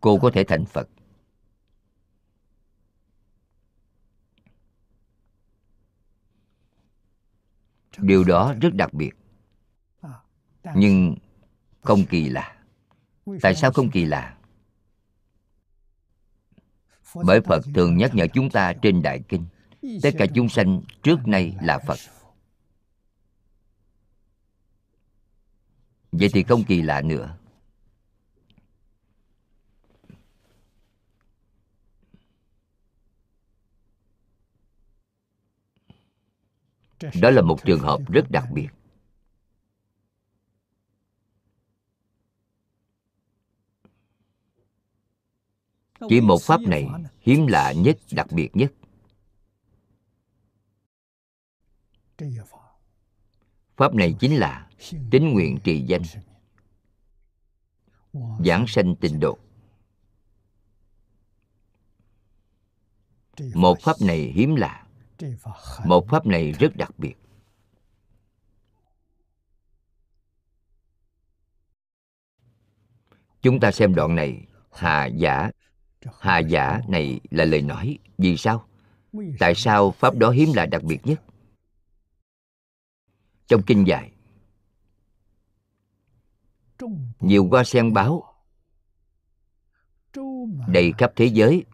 Cô có thể thành phật. Điều đó rất đặc biệt. Nhưng không kỳ lạ. Tại sao không kỳ lạ? Bởi phật thường nhắc nhở chúng ta trên đại kinh tất cả chúng sanh trước nay là phật vậy thì không kỳ lạ nữa đó là một trường hợp rất đặc biệt chỉ một pháp này hiếm lạ nhất, đặc biệt nhất. Pháp này chính là tín nguyện trì danh, giảng sanh tịnh độ. Một pháp này hiếm lạ, một pháp này rất đặc biệt. Chúng ta xem đoạn này hà giả hà giả này là lời nói vì sao? Tại sao pháp đó hiếm là đặc biệt nhất? Trong kinh dạy nhiều hoa sen báo đầy khắp thế giới.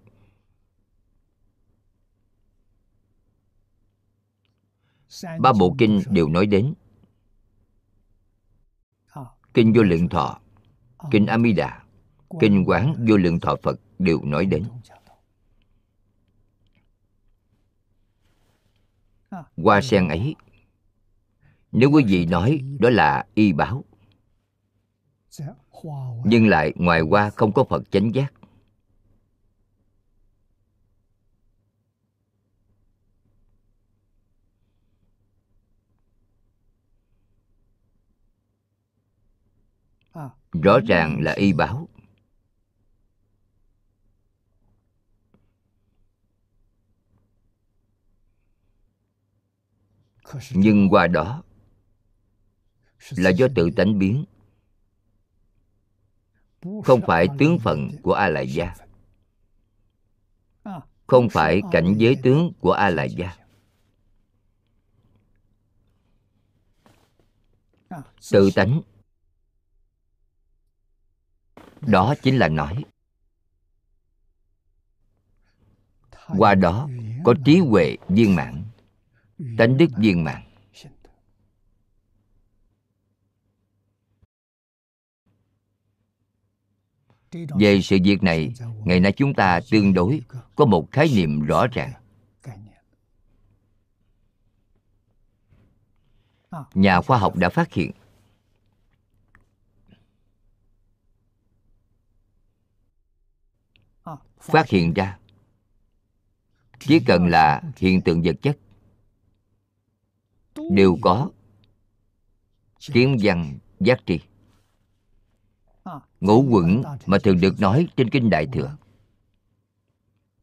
Ba bộ kinh đều nói đến. Kinh vô lượng thọ kinh amida kinh quán vô lượng thọ phật đều nói đến. Hoa sen ấy, nếu quý vị nói đó là y báo, nhưng lại ngoài qua không có phật chánh giác. Rõ ràng là y báo. Nhưng qua đó là do tự tánh biến. Không phải tướng phận của a lại gia. không phải cảnh giới tướng của a lại gia. tự tánh. Đó chính là nói. Qua đó có trí huệ viên mãn tánh đức viên mãn. Về sự việc này, ngày nay chúng ta tương đối có một khái niệm rõ ràng. Nhà khoa học đã phát hiện. Phát hiện ra. Chỉ cần là hiện tượng vật chất đều có. Kiến văn giác tri. Ngũ quẩn mà thường được nói trên kinh đại thừa.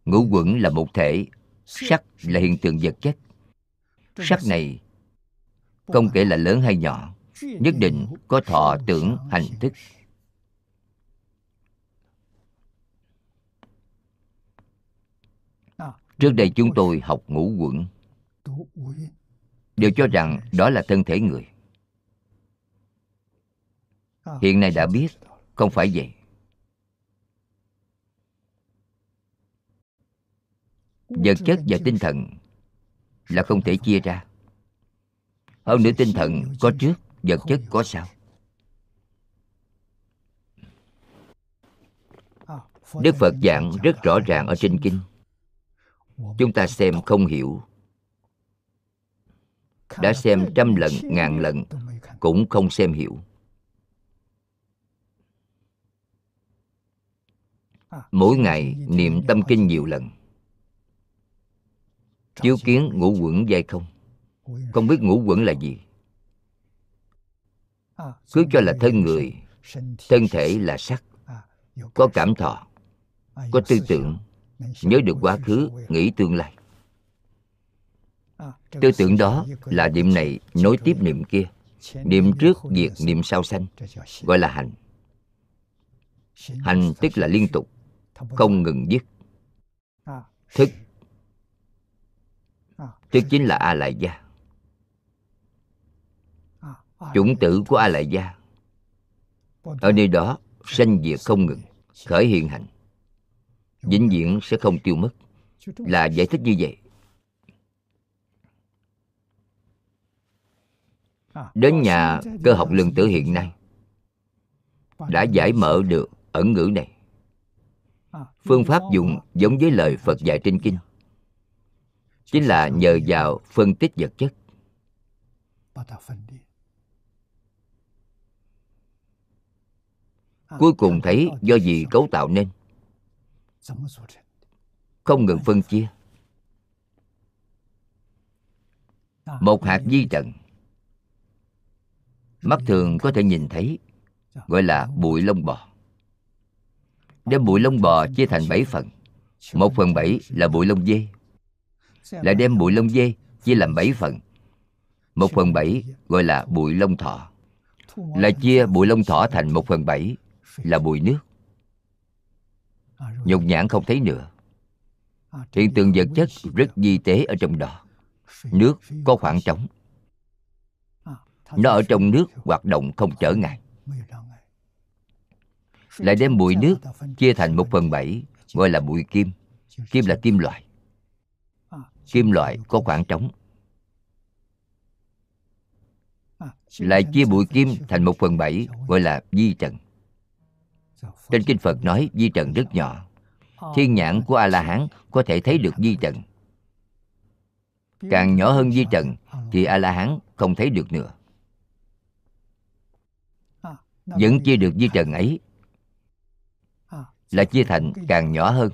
Ngũ quẩn là một thể, sắc là hiện tượng vật chất. Sắc này, không kể là lớn hay nhỏ, nhất định có thọ tưởng, hành thức. Trước đây chúng tôi học ngũ quẩn đều cho rằng đó là thân thể người. Hiện nay đã biết không phải vậy. Vật chất và tinh thần là không thể chia ra. Hơn nữa tinh thần có trước, vật chất có sau. Đức phật giảng rất rõ ràng ở trên kinh. Chúng ta xem không hiểu đã xem trăm lần ngàn lần cũng không xem hiểu. Mỗi ngày niệm tâm kinh nhiều lần. Chiếu kiến ngũ quẩn dây không? Không biết ngũ quẩn là gì? Cứ cho là thân người thân thể là sắc có cảm thọ có tư tưởng nhớ được quá khứ nghĩ tương lai tư tưởng đó là niệm này nối tiếp niệm kia niệm trước việc niệm sau sanh gọi là hành. Hành tức là liên tục không ngừng dứt. Thức. Thức chính là a lại gia chủng tử của a lại gia ở nơi đó sanh diệt không ngừng khởi hiện hành. Vĩnh viễn sẽ không tiêu mất. Là giải thích như vậy đến nhà cơ học lượng tử hiện nay đã giải mở được ẩn ngữ này. Phương pháp dùng giống với lời phật dạy trên kinh, chính là nhờ vào phân tích vật chất. Cuối cùng thấy do gì cấu tạo nên, không ngừng phân chia. Một hạt di trần mắt thường có thể nhìn thấy, gọi là bụi lông bò. Đem bụi lông bò chia thành bảy phần, một phần bảy là bụi lông dê. Lại đem bụi lông dê chia làm bảy phần, một phần bảy gọi là bụi lông thỏ. lại chia bụi lông thỏ thành một phần bảy là bụi nước. Nhục nhãn không thấy nữa. Hiện tượng vật chất rất di tế ở trong đó. Nước có khoảng trống nó ở trong nước, hoạt động không trở ngại. Lại đem bụi nước chia thành một phần bảy, gọi là bụi kim. Kim là kim loại. Kim loại có khoảng trống. Lại chia bụi kim thành một phần bảy, gọi là di trần. Trên kinh phật nói di trần rất nhỏ. Thiên nhãn của a la hán có thể thấy được di trần. Càng nhỏ hơn di trần thì a la hán không thấy được nữa vẫn chia được di trần ấy. Là chia thành càng nhỏ hơn.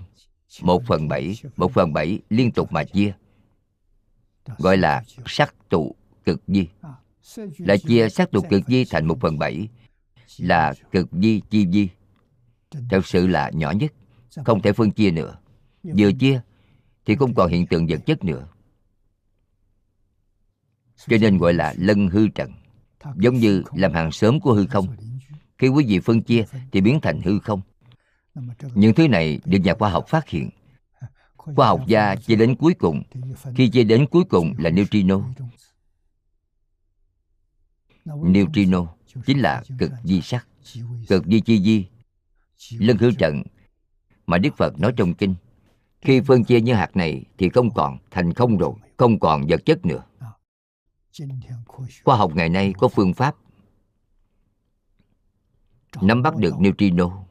Một phần bảy một phần bảy liên tục mà chia. Gọi là sắc tụ cực di. Là chia sắc tụ cực di thành một phần bảy là cực di chi di. thật sự là nhỏ nhất không thể phân chia nữa. Vừa chia thì không còn hiện tượng vật chất nữa. Cho nên gọi là lân hư trần. Giống như làm hàng sớm của hư không khi quý vị phân chia thì biến thành hư không. Những thứ này được nhà khoa học phát hiện. Khoa học gia chia đến cuối cùng. Khi chia đến cuối cùng là neutrino. Neutrino chính là cực di sắc. Cực di chi di. Lân hư trận mà đức phật nói trong kinh. Khi phân chia như hạt này thì không còn thành không rồi, không còn vật chất nữa. Khoa học ngày nay có phương pháp nắm bắt được neutrino.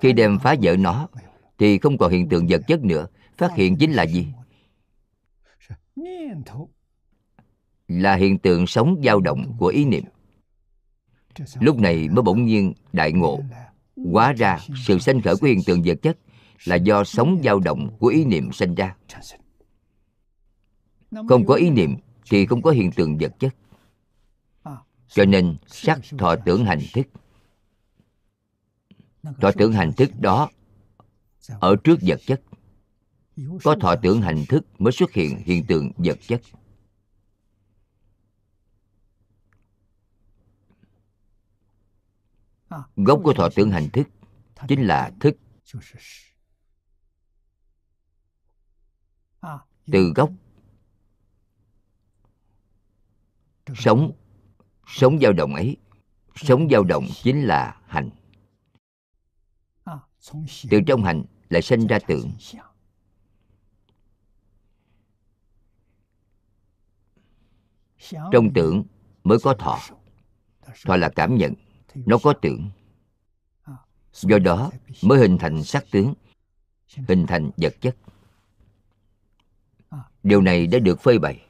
Khi đem phá vỡ nó, thì không còn hiện tượng vật chất nữa. Phát hiện chính là gì? Là hiện tượng sống dao động của ý niệm. Lúc này mới bỗng nhiên đại ngộ. Hóa ra sự sanh khởi của hiện tượng vật chất là do sống dao động của ý niệm sinh ra. Không có ý niệm thì không có hiện tượng vật chất cho nên sắc thọ tưởng hành thức. Thọ tưởng hành thức đó ở trước vật chất. Có thọ tưởng hành thức mới xuất hiện hiện tượng vật chất. Gốc của thọ tưởng hành thức chính là thức. Từ gốc. Sống sống dao động ấy. Sống dao động chính là hành. Từ trong hành lại sinh ra tưởng. Trong tưởng mới có thọ. Thọ là cảm nhận, nó có tưởng. Do đó mới hình thành sắc tướng, hình thành vật chất. Điều này đã được phơi bày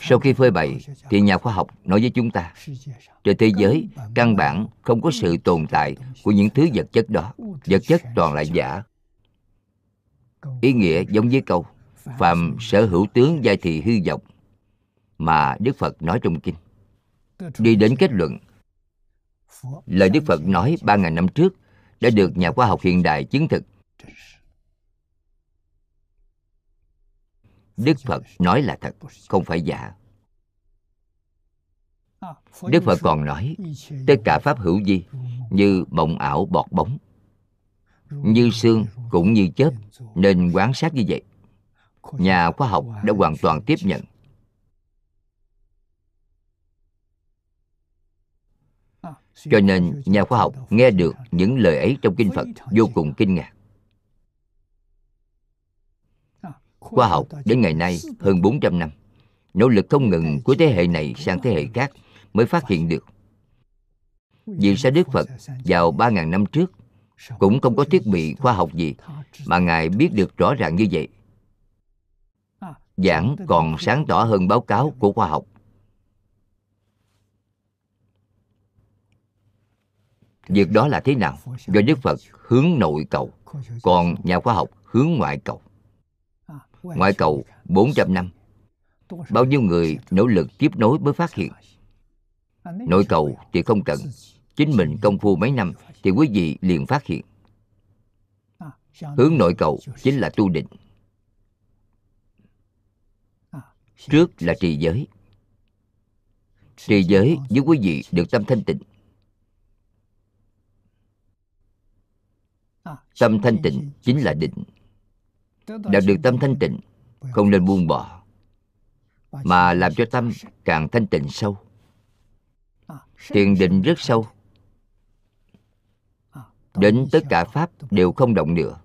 sau khi phơi bày, thì nhà khoa học nói với chúng ta trên thế giới căn bản không có sự tồn tại của những thứ vật chất đó. Vật chất toàn là giả. Ý nghĩa giống với câu phạm sở hữu tướng giai thị hư vọng mà đức phật nói trong kinh. Đi đến kết luận, lời đức phật nói ba ngàn năm trước đã được nhà khoa học hiện đại chứng thực. Đức phật nói là thật, không phải giả. Đức phật còn nói, tất cả pháp hữu vi như bồng ảo bọt bóng, như xương cũng như chớp, nên quan sát như vậy. Nhà khoa học đã hoàn toàn tiếp nhận. Cho nên nhà khoa học nghe được những lời ấy trong kinh phật vô cùng kinh ngạc. Khoa học đến ngày nay hơn 400 năm nỗ lực không ngừng của thế hệ này sang thế hệ khác mới phát hiện được vì sao Đức Phật vào 3.000 năm trước, cũng không có thiết bị khoa học gì mà Ngài biết được rõ ràng như vậy. Giảng còn sáng tỏ hơn báo cáo của khoa học. việc đó là thế nào do đức phật hướng nội cầu, còn nhà khoa học hướng ngoại cầu ngoại cầu 400 năm. Bao nhiêu người nỗ lực tiếp nối mới phát hiện? Nội cầu thì không cần. Chính mình công phu mấy năm thì quý vị liền phát hiện. Hướng nội cầu chính là tu định. Trước là trì giới. Trì giới giúp quý vị được tâm thanh tịnh. Tâm thanh tịnh chính là định đạt được tâm thanh tịnh, không nên buông bỏ, mà làm cho tâm càng thanh tịnh sâu. Thiền định rất sâu. Đến tất cả pháp đều không động nữa.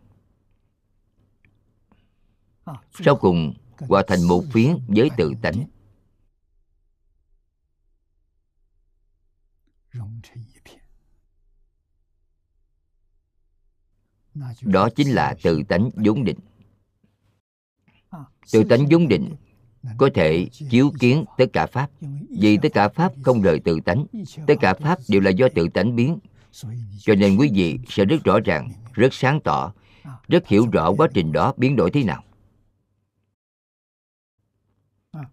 Sau cùng, hòa thành một phiến với tự tánh. Đó chính là tự tánh vốn định tự tánh vốn định có thể chiếu kiến tất cả pháp vì tất cả pháp không rời tự tánh tất cả pháp đều là do tự tánh biến. Cho nên quý vị sẽ rất rõ ràng rất sáng tỏ rất hiểu rõ quá trình đó biến đổi thế nào.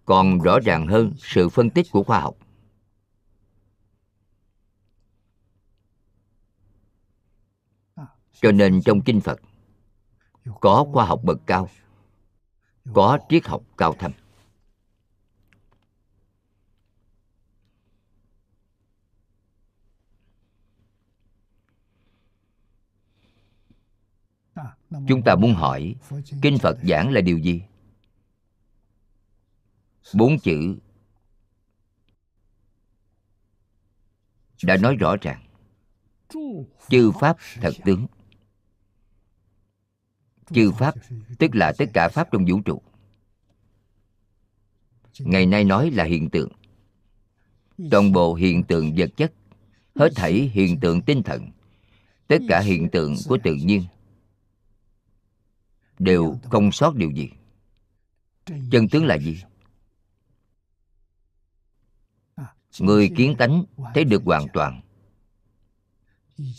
Còn rõ ràng hơn sự phân tích của khoa học. Cho nên trong kinh phật có khoa học bậc cao có triết học cao thâm. Chúng ta muốn hỏi, kinh phật giảng là điều gì? Bốn chữ đã nói rõ ràng. Chư pháp thật tướng chư pháp, tức là tất cả pháp trong vũ trụ. Ngày nay nói là hiện tượng. Toàn bộ hiện tượng vật chất, hết thảy hiện tượng tinh thần, tất cả hiện tượng của tự nhiên, đều không sót điều gì. Chân tướng là gì? Người kiến tánh thấy được hoàn toàn.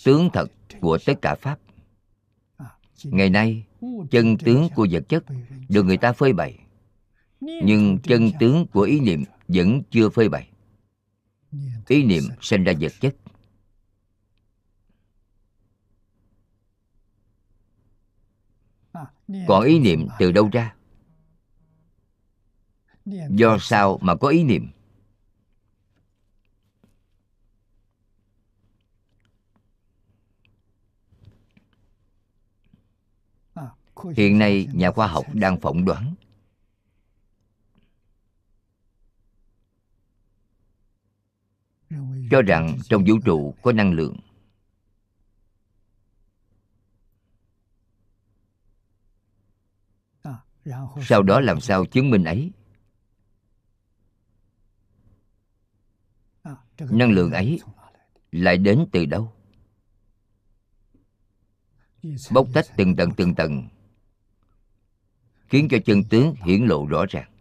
Tướng thật của tất cả pháp. Ngày nay chân tướng của vật chất được người ta phơi bày. Nhưng chân tướng của ý niệm vẫn chưa phơi bày. Ý niệm sinh ra vật chất. Còn ý niệm từ đâu ra? Do sao mà có ý niệm? Hiện nay nhà khoa học đang phỏng đoán. Cho rằng trong vũ trụ có năng lượng. Sau đó làm sao chứng minh ấy? Năng lượng ấy lại đến từ đâu? Bóc tách từng tầng từng tầng khiến cho chân tướng hiển lộ rõ ràng.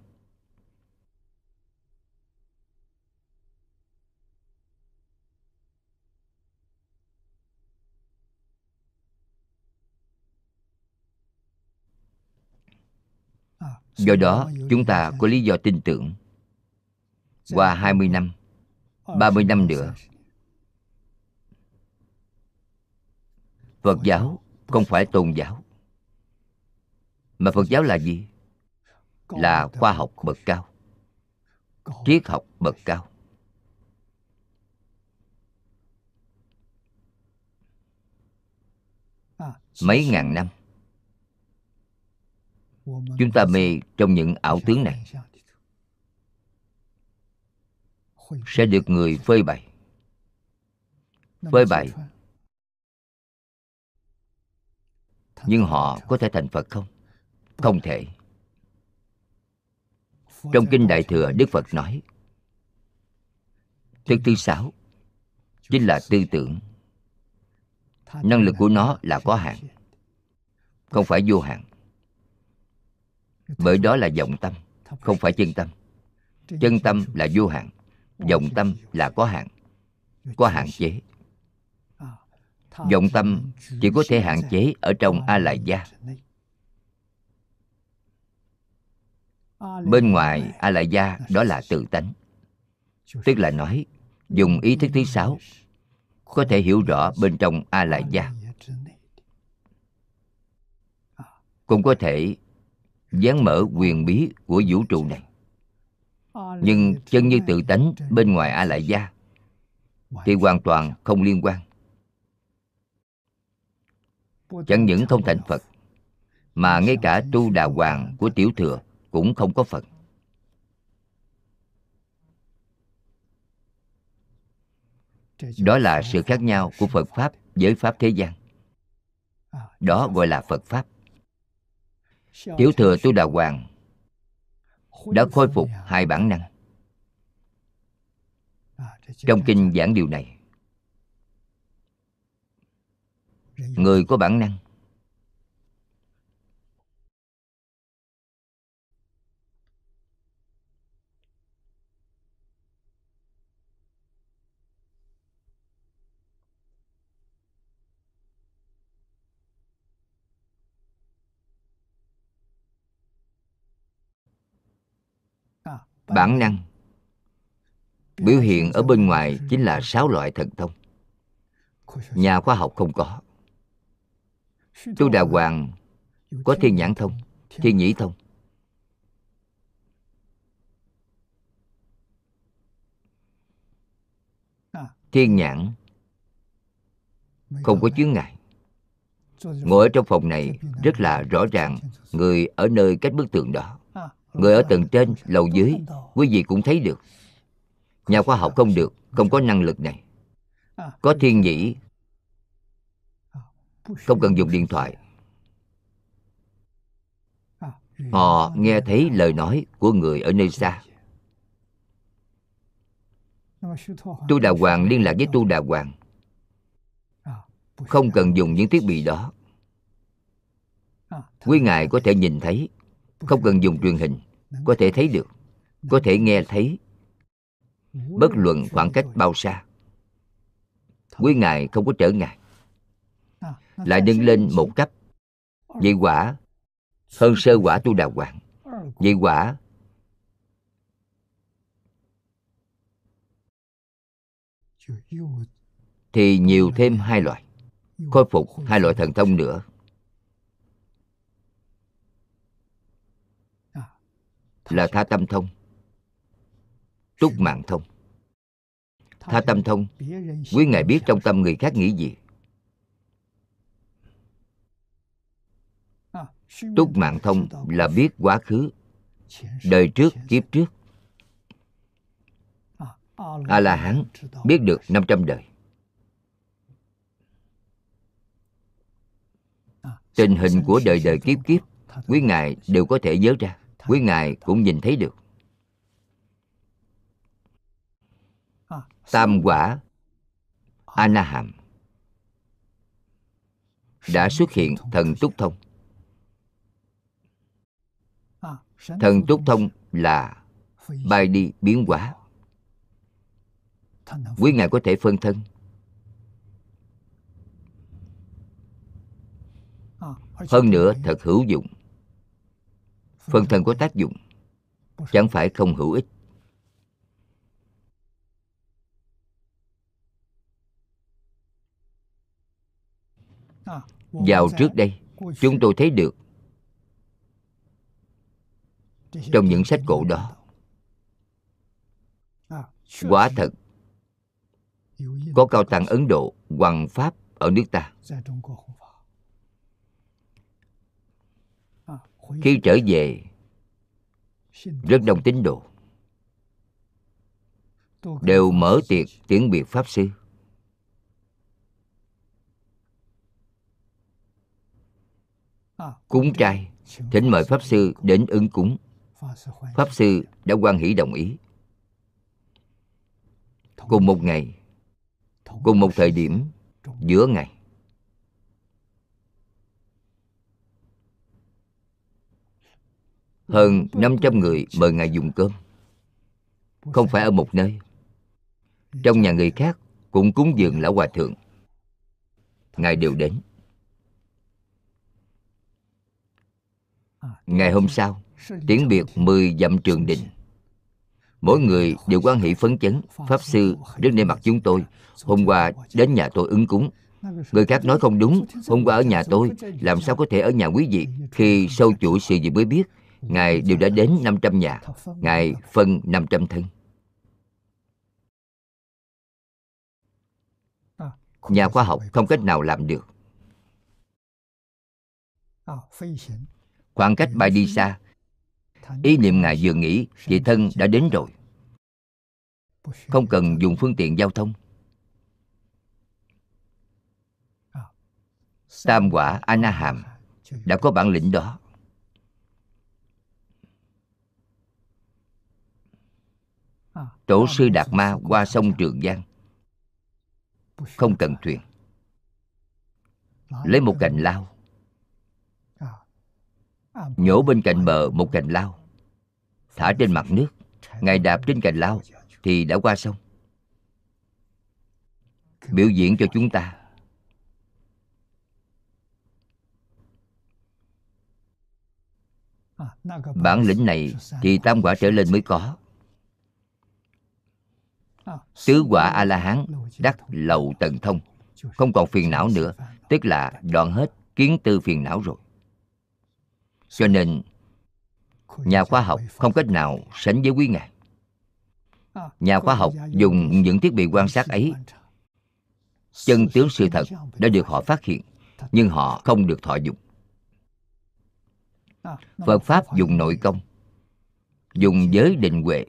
Do đó, chúng ta có lý do tin tưởng. Qua 20 năm, 30 năm nữa Phật giáo không phải tôn giáo mà phật giáo là gì? Là khoa học bậc cao. triết học bậc cao. Mấy ngàn năm. Chúng ta mê trong những ảo tướng này. sẽ được người phơi bày. Phơi bày. Nhưng họ có thể thành phật không không thể. Trong kinh đại thừa, đức phật nói, thức thứ sáu chính là tư tưởng. Năng lực của nó là có hạn, không phải vô hạn. Bởi đó là vọng tâm, không phải chân tâm. Chân tâm là vô hạn, vọng tâm là có hạn có hạn chế. Vọng tâm chỉ có thể hạn chế ở trong a lại gia. Bên ngoài a la gia đó là tự tánh. Tức là nói, dùng ý thức thứ sáu, có thể hiểu rõ bên trong a la gia cũng có thể dán mở quyền bí của vũ trụ này. Nhưng chân như tự tánh bên ngoài a la gia thì hoàn toàn không liên quan. Chẳng những không thành phật, mà ngay cả tu đà hoàng của tiểu thừa cũng không có phần. đó là sự khác nhau của phật pháp với pháp thế gian. Đó gọi là phật pháp. Tiểu thừa tu đà hoàng đã khôi phục hai bản năng. Trong kinh giảng điều này, người có bản năng bản năng. Biểu hiện ở bên ngoài chính là sáu loại thần thông. Nhà khoa học không có. Tu đà hoàng có thiên nhãn thông, thiên nhĩ thông. Thiên nhãn không có chướng ngại. Ngồi ở trong phòng này rất là rõ ràng, người ở nơi cách bức tường đó người ở tầng trên, lầu dưới, quý vị cũng thấy được. Nhà khoa học không được, không có năng lực này. Có thiên nhĩ, không cần dùng điện thoại. Họ nghe thấy lời nói của người ở nơi xa tu đà hoàng liên lạc với tu đà hoàng. Không cần dùng những thiết bị đó. Quý ngài có thể nhìn thấy không cần dùng truyền hình. Có thể thấy được. Có thể nghe thấy. Bất luận khoảng cách bao xa. Quý ngài không có trở ngại. Lại nâng lên một cấp. Vậy quả, hơn sơ quả tu đà hoàng. Vậy quả, thì nhiều thêm hai loại. Khôi phục hai loại thần thông nữa. Là tha tâm thông. Túc mạng thông. Tha tâm thông quý ngài biết trong tâm người khác nghĩ gì? Túc mạng thông là biết quá khứ đời trước kiếp trước. A la hán biết được 500 đời. Tình hình của đời đời kiếp kiếp quý ngài đều có thể nhớ ra quý ngài cũng nhìn thấy được. Tam quả a na hàm đã xuất hiện thần túc thông. Thần túc thông là bay đi biến hóa quý ngài có thể phân thân. Hơn nữa thật hữu dụng phần thân có tác dụng. Chẳng phải không hữu ích. Vào trước đây, chúng tôi thấy được trong những sách cổ đó. Quả thật, có cao tăng ấn độ, hoàng pháp ở nước ta. Khi trở về, rất đông tín đồ đều mở tiệc tiễn biệt pháp sư. Cúng trai, thỉnh mời pháp sư đến ứng cúng. Pháp sư đã quan hỷ đồng ý. Cùng một ngày, cùng một thời điểm giữa ngày hơn 500 người mời ngài dùng cơm. Không phải ở một nơi. Trong nhà người khác cũng cúng dường lão hòa thượng. Ngài đều đến. Ngày hôm sau, tiễn biệt mười dặm trường đình. Mỗi người đều quan hệ phấn chấn. Pháp sư đứng nơi mặt chúng tôi. Hôm qua đến nhà tôi ứng cúng. Người khác nói không đúng. Hôm qua ở nhà tôi, làm sao có thể ở nhà quý vị khi sâu chuỗi sự gì mới biết? Ngài đều đã đến 500 nhà. Ngài phân 500 thân. Nhà khoa học không cách nào làm được. Khoảng cách bay đi xa. Ý niệm ngài vừa nghĩ thì thân đã đến rồi. Không cần dùng phương tiện giao thông. Tam quả Anaham na hàm đã có bản lĩnh đó. Tổ sư đạt ma qua sông trường giang. Không cần thuyền. Lấy một cành lao. Nhổ bên cạnh bờ một cành lao. Thả trên mặt nước. Ngài đạp trên cành lao thì đã qua sông. Biểu diễn cho chúng ta. Bản lĩnh này thì tam quả trở lên mới có tứ quả a la hán đắc lậu tần thông. Không còn phiền não nữa tức là đoạn hết kiến tư phiền não rồi. Cho nên nhà khoa học không cách nào sánh với quý ngài. Nhà khoa học dùng những thiết bị quan sát ấy. Chân tướng sự thật đã được họ phát hiện nhưng họ không được thọ dụng. Phật pháp dùng nội công dùng giới định huệ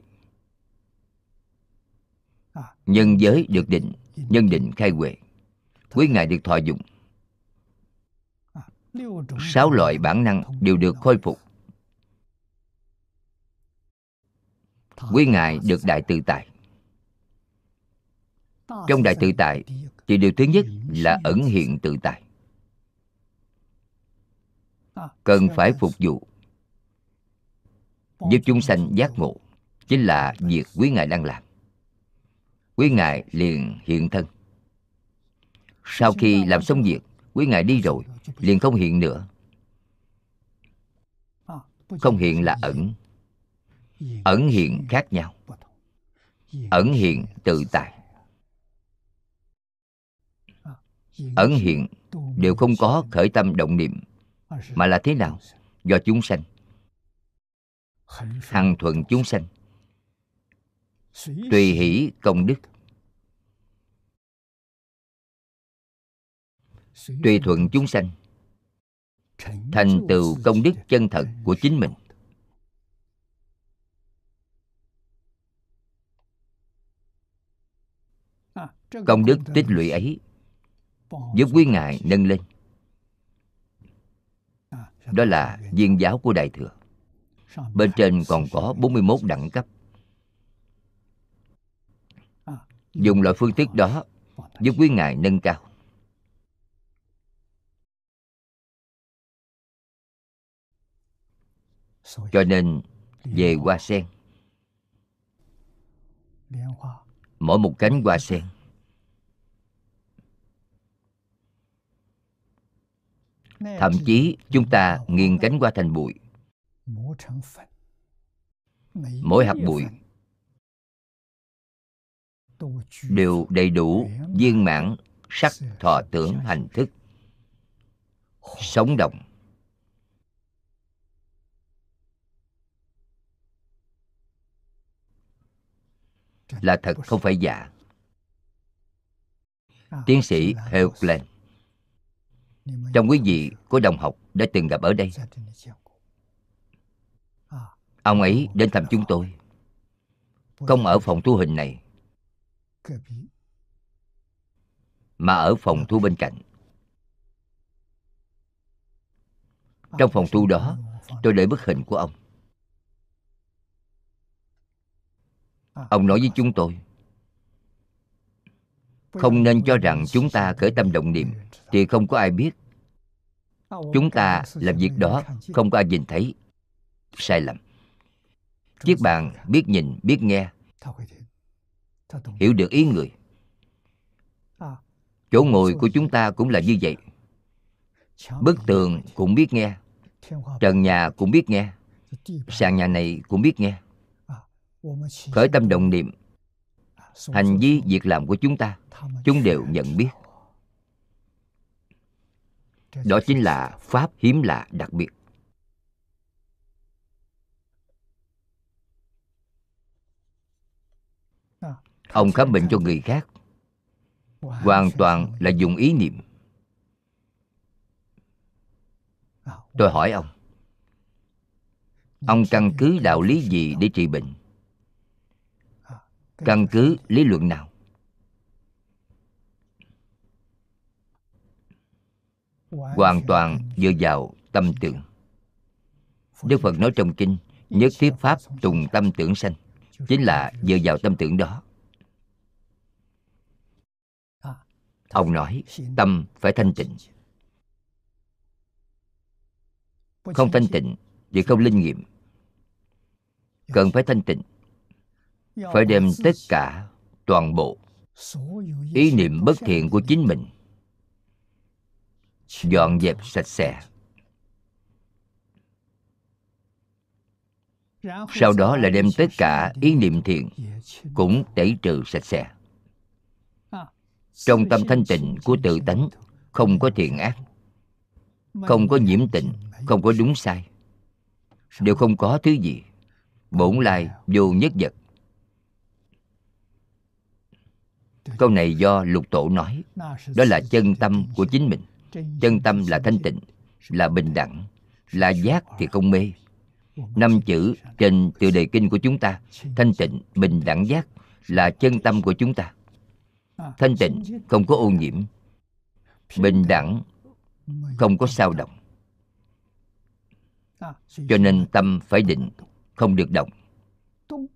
nhân giới được định nhân định khai huệ quý ngài được thọ dụng. Sáu loại bản năng đều được khôi phục. Quý ngài được đại tự tại. Trong đại tự tại thì điều thứ nhất là ẩn hiện tự tại. Cần phải phục vụ. Giúp chúng sanh giác ngộ. chính là việc quý ngài đang làm quý ngài liền hiện thân. Sau khi làm xong việc, quý ngài đi rồi, liền không hiện nữa. Không hiện là ẩn. Ẩn hiện khác nhau. Ẩn hiện tự tại. Ẩn hiện đều không có khởi tâm động niệm, mà là thế nào? Do chúng sanh. Hằng thuận chúng sanh tùy hỷ công đức. Tùy thuận chúng sanh. Thành tựu công đức chân thật của chính mình. Công đức tích lũy ấy giúp quý ngài nâng lên. Đó là viên giáo của đại thừa. Bên trên còn có 41 đẳng cấp dùng loại phương thức đó giúp quý ngài nâng cao. Cho nên, về hoa sen, mỗi một cánh hoa sen, thậm chí chúng ta nghiền cánh hoa thành bụi, mỗi hạt bụi đều đầy đủ viên mãn, sắc, thọ tưởng, hành thức. Sống động. Là thật, không phải giả. Tiến sĩ Heuklen trong quý vị có đồng học đã từng gặp ở đây. Ông ấy đến thăm chúng tôi. Không ở phòng thu hình này mà ở phòng thu bên cạnh. Trong phòng thu đó, tôi để bức hình của ông. Ông nói với chúng tôi, không nên cho rằng chúng ta khởi tâm động niệm, thì không có ai biết. Chúng ta làm việc đó, không có ai nhìn thấy. Sai lầm. Chiếc bàn biết nhìn, biết nghe hiểu được ý người. Chỗ ngồi của chúng ta cũng là như vậy. Bức tường cũng biết nghe. Trần nhà cũng biết nghe. Sàn nhà này cũng biết nghe. Khởi tâm động niệm. Hành vi việc làm của chúng ta chúng đều nhận biết. đó chính là pháp hiếm lạ đặc biệt ông khám bệnh cho người khác. Hoàn toàn là dùng ý niệm. Tôi hỏi ông ông căn cứ đạo lý gì để trị bệnh? Căn cứ lý luận nào? Hoàn toàn dựa vào tâm tưởng. Đức phật nói trong kinh, nhất thiết pháp tùng tâm tưởng sanh, chính là dựa vào tâm tưởng đó. Ông nói, tâm phải thanh tịnh. Không thanh tịnh thì không linh nghiệm. Cần phải thanh tịnh. Phải đem tất cả, toàn bộ, ý niệm bất thiện của chính mình dọn dẹp sạch sẽ. Sau đó là đem tất cả ý niệm thiện cũng tẩy trừ sạch sẽ trong tâm thanh tịnh của tự tánh không có thiện ác, không có nhiễm tịnh không có đúng sai. Đều không có thứ gì, bổn lai vô nhất vật. Câu này do lục tổ nói, đó là chân tâm của chính mình. Chân tâm là thanh tịnh, là bình đẳng, là giác thì không mê. Năm chữ trên từ đề kinh của chúng ta, thanh tịnh, bình đẳng giác là chân tâm của chúng ta thanh tịnh, không có ô nhiễm. Bình đẳng, không có sao động. Cho nên tâm phải định, không được động.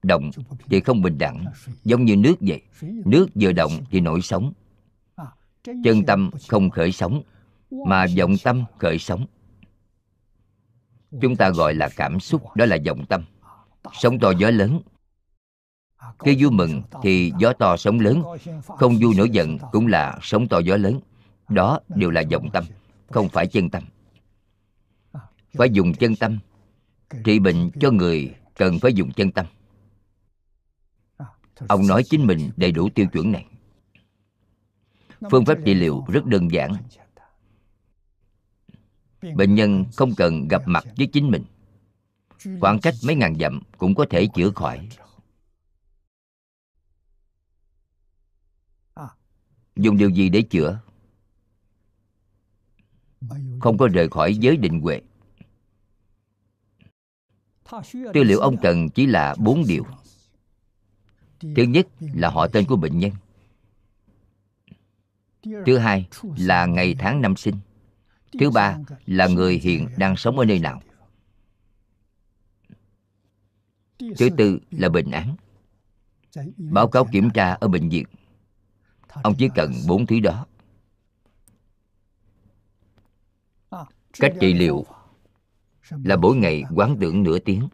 Động thì không bình đẳng, giống như nước vậy. Nước vừa động thì nổi sóng. Chân tâm không khởi sóng, mà vọng tâm khởi sóng. Chúng ta gọi là cảm xúc, đó là vọng tâm. Sóng to gió lớn khi vui mừng thì gió to sóng lớn. Không vui nổi giận cũng là sóng to gió lớn. Đó đều là vọng tâm, không phải chân tâm. Phải dùng chân tâm. Trị bệnh cho người cần phải dùng chân tâm. Ông nói chính mình đầy đủ tiêu chuẩn này. Phương pháp trị liệu rất đơn giản. Bệnh nhân không cần gặp mặt với chính mình. Khoảng cách mấy ngàn dặm cũng có thể chữa khỏi. Dùng điều gì để chữa? Không có rời khỏi giới định huệ. Tư liệu ông cần chỉ là bốn điều. Thứ nhất là họ tên của bệnh nhân. Thứ hai là ngày tháng năm sinh. Thứ ba là người hiện đang sống ở nơi nào. Thứ tư là bệnh án. Báo cáo kiểm tra ở bệnh viện ông chỉ cần bốn thứ đó. Cách trị liệu là mỗi ngày quán tưởng nửa tiếng.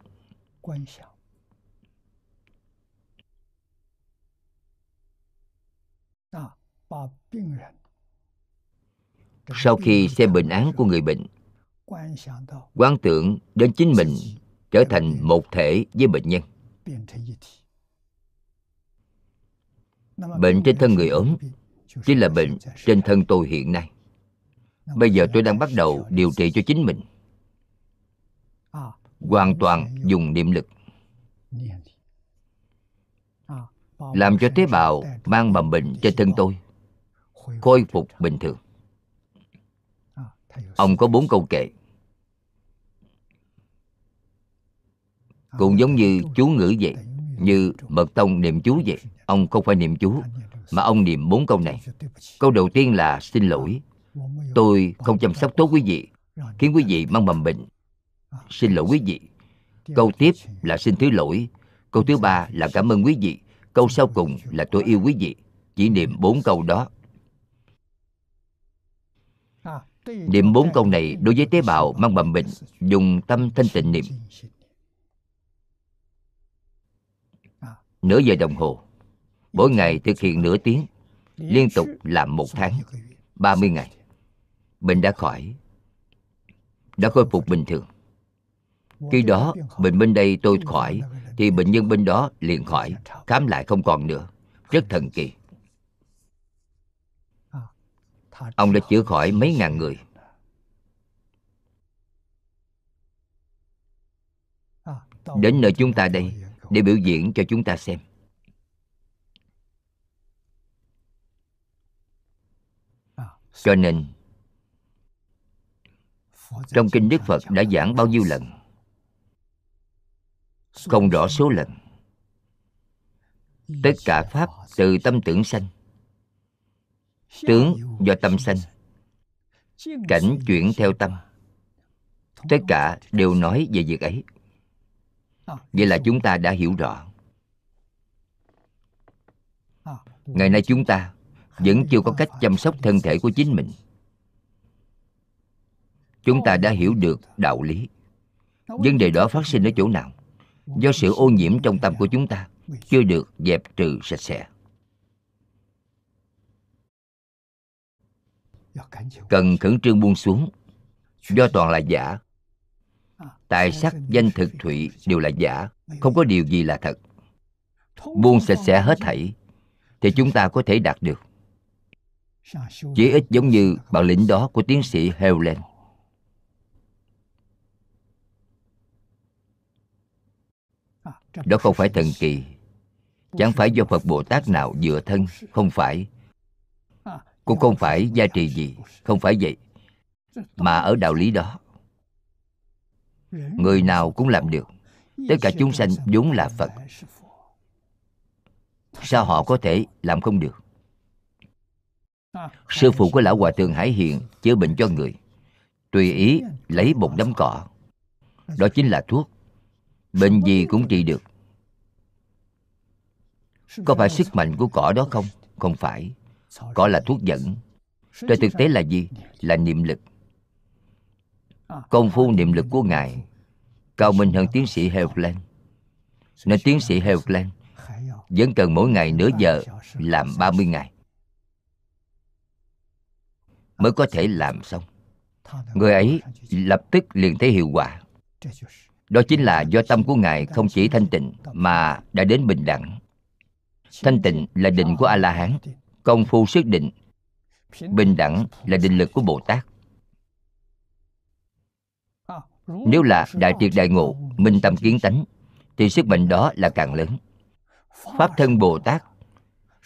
sau khi xem bệnh án của người bệnh quán tưởng đến chính mình trở thành một thể với bệnh nhân bệnh trên thân người ốm chính là bệnh trên thân tôi hiện nay. Bây giờ tôi đang bắt đầu điều trị cho chính mình. Hoàn toàn dùng niệm lực. Làm cho tế bào mang mầm bệnh trên thân tôi khôi phục bình thường. Ông có bốn câu kệ. Cũng giống như chú ngữ vậy như mật tông niệm chú vậy, ông không phải niệm chú mà ông niệm bốn câu này. Câu đầu tiên là xin lỗi. Tôi không chăm sóc tốt quý vị, khiến quý vị mang mầm bệnh. Xin lỗi quý vị. Câu tiếp là xin thứ lỗi. Câu thứ ba là cảm ơn quý vị. Câu sau cùng là tôi yêu quý vị. Chỉ niệm bốn câu đó. Niệm bốn câu này đối với tế bào mang mầm bệnh, dùng tâm thanh tịnh niệm. Nửa giờ đồng hồ. Mỗi ngày thực hiện nửa tiếng, liên tục làm một tháng 30 ngày. Bệnh đã khỏi, đã khôi phục bình thường. Khi đó, bệnh bên đây tôi khỏi, thì bệnh nhân bên đó liền khỏi, khám lại không còn nữa. Rất thần kỳ. Ông đã chữa khỏi mấy ngàn người. Đến nơi chúng ta đây để biểu diễn cho chúng ta xem. Cho nên, trong kinh đức phật đã giảng bao nhiêu lần? Không rõ số lần. Tất cả pháp từ tâm tưởng sanh, tướng do tâm sanh, cảnh chuyển theo tâm. Tất cả đều nói về việc ấy vậy là chúng ta đã hiểu rõ. Ngày nay chúng ta vẫn chưa có cách chăm sóc thân thể của chính mình. Chúng ta đã hiểu được đạo lý. Vấn đề đó phát sinh ở chỗ nào? Do sự ô nhiễm trong tâm của chúng ta chưa được dẹp trừ sạch sẽ. Cần khẩn trương buông xuống. Do toàn là giả tài sắc, danh thực, thụy đều là giả. Không có điều gì là thật. Buông sạch sẽ hết thảy, thì chúng ta có thể đạt được. Chỉ ít giống như bản lĩnh đó của tiến sĩ Helen. đó không phải thần kỳ. Chẳng phải do phật bồ tát nào dựa thân, không phải. Cũng không phải gia trì gì, không phải vậy. Mà ở đạo lý đó người nào cũng làm được. Tất cả chúng sanh vốn là phật. Sao họ có thể làm không được? Sư phụ của lão hòa thượng hải hiền chữa bệnh cho người. Tùy ý lấy một đám cỏ đó chính là thuốc. Bệnh gì cũng trị được. Có phải sức mạnh của cỏ đó không? Không phải. Cỏ là thuốc dẫn. Trên thực tế là gì? Là niệm lực công phu niệm lực của ngài. Cao minh hơn tiến sĩ Helfland. Nên tiến sĩ Helfland vẫn cần mỗi ngày nửa giờ làm 30 ngày mới có thể làm xong. Người ấy lập tức liền thấy hiệu quả. Đó chính là do tâm của ngài không chỉ thanh tịnh mà đã đến bình đẳng. Thanh tịnh là định của a la hán công phu sức định. Bình đẳng là định lực của bồ tát nếu là đại triệt đại ngộ, minh tâm kiến tánh, thì sức mạnh đó là càng lớn. Pháp thân bồ tát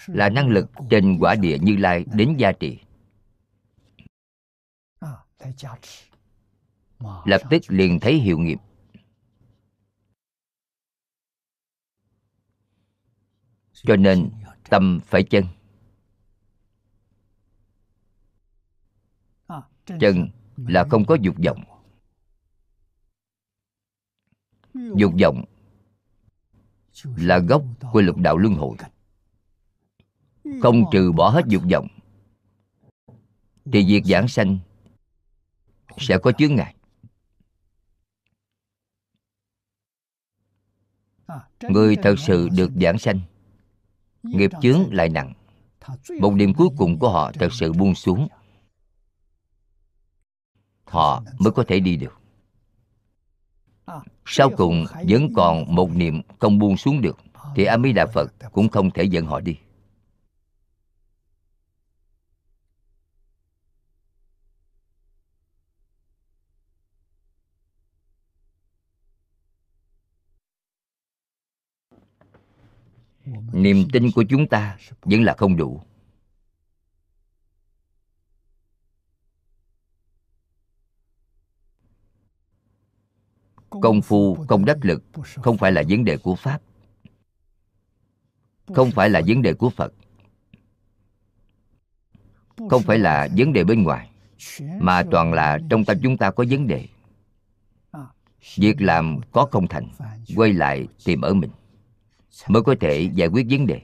là năng lực trên quả địa như lai đến gia trị lập tức liền thấy hiệu nghiệp. Cho nên tâm phải chân. Chân là không có dục vọng. Dục vọng là gốc của lục đạo luân hồi. Không trừ bỏ hết dục vọng, thì việc giảng sanh sẽ có chướng ngại. Người thật sự được giảng sanh, nghiệp chướng lại nặng. Một điểm cuối cùng của họ thật sự buông xuống, họ mới có thể đi được sau cùng vẫn còn một niệm không buông xuống được thì a di đà phật cũng không thể dẫn họ đi. Niềm tin của chúng ta vẫn là không đủ công phu, công đắc lực không phải là vấn đề của pháp. Không phải là vấn đề của phật. Không phải là vấn đề bên ngoài, mà toàn là trong tâm chúng ta có vấn đề. Việc làm có không thành, quay lại tìm ở mình mới có thể giải quyết vấn đề.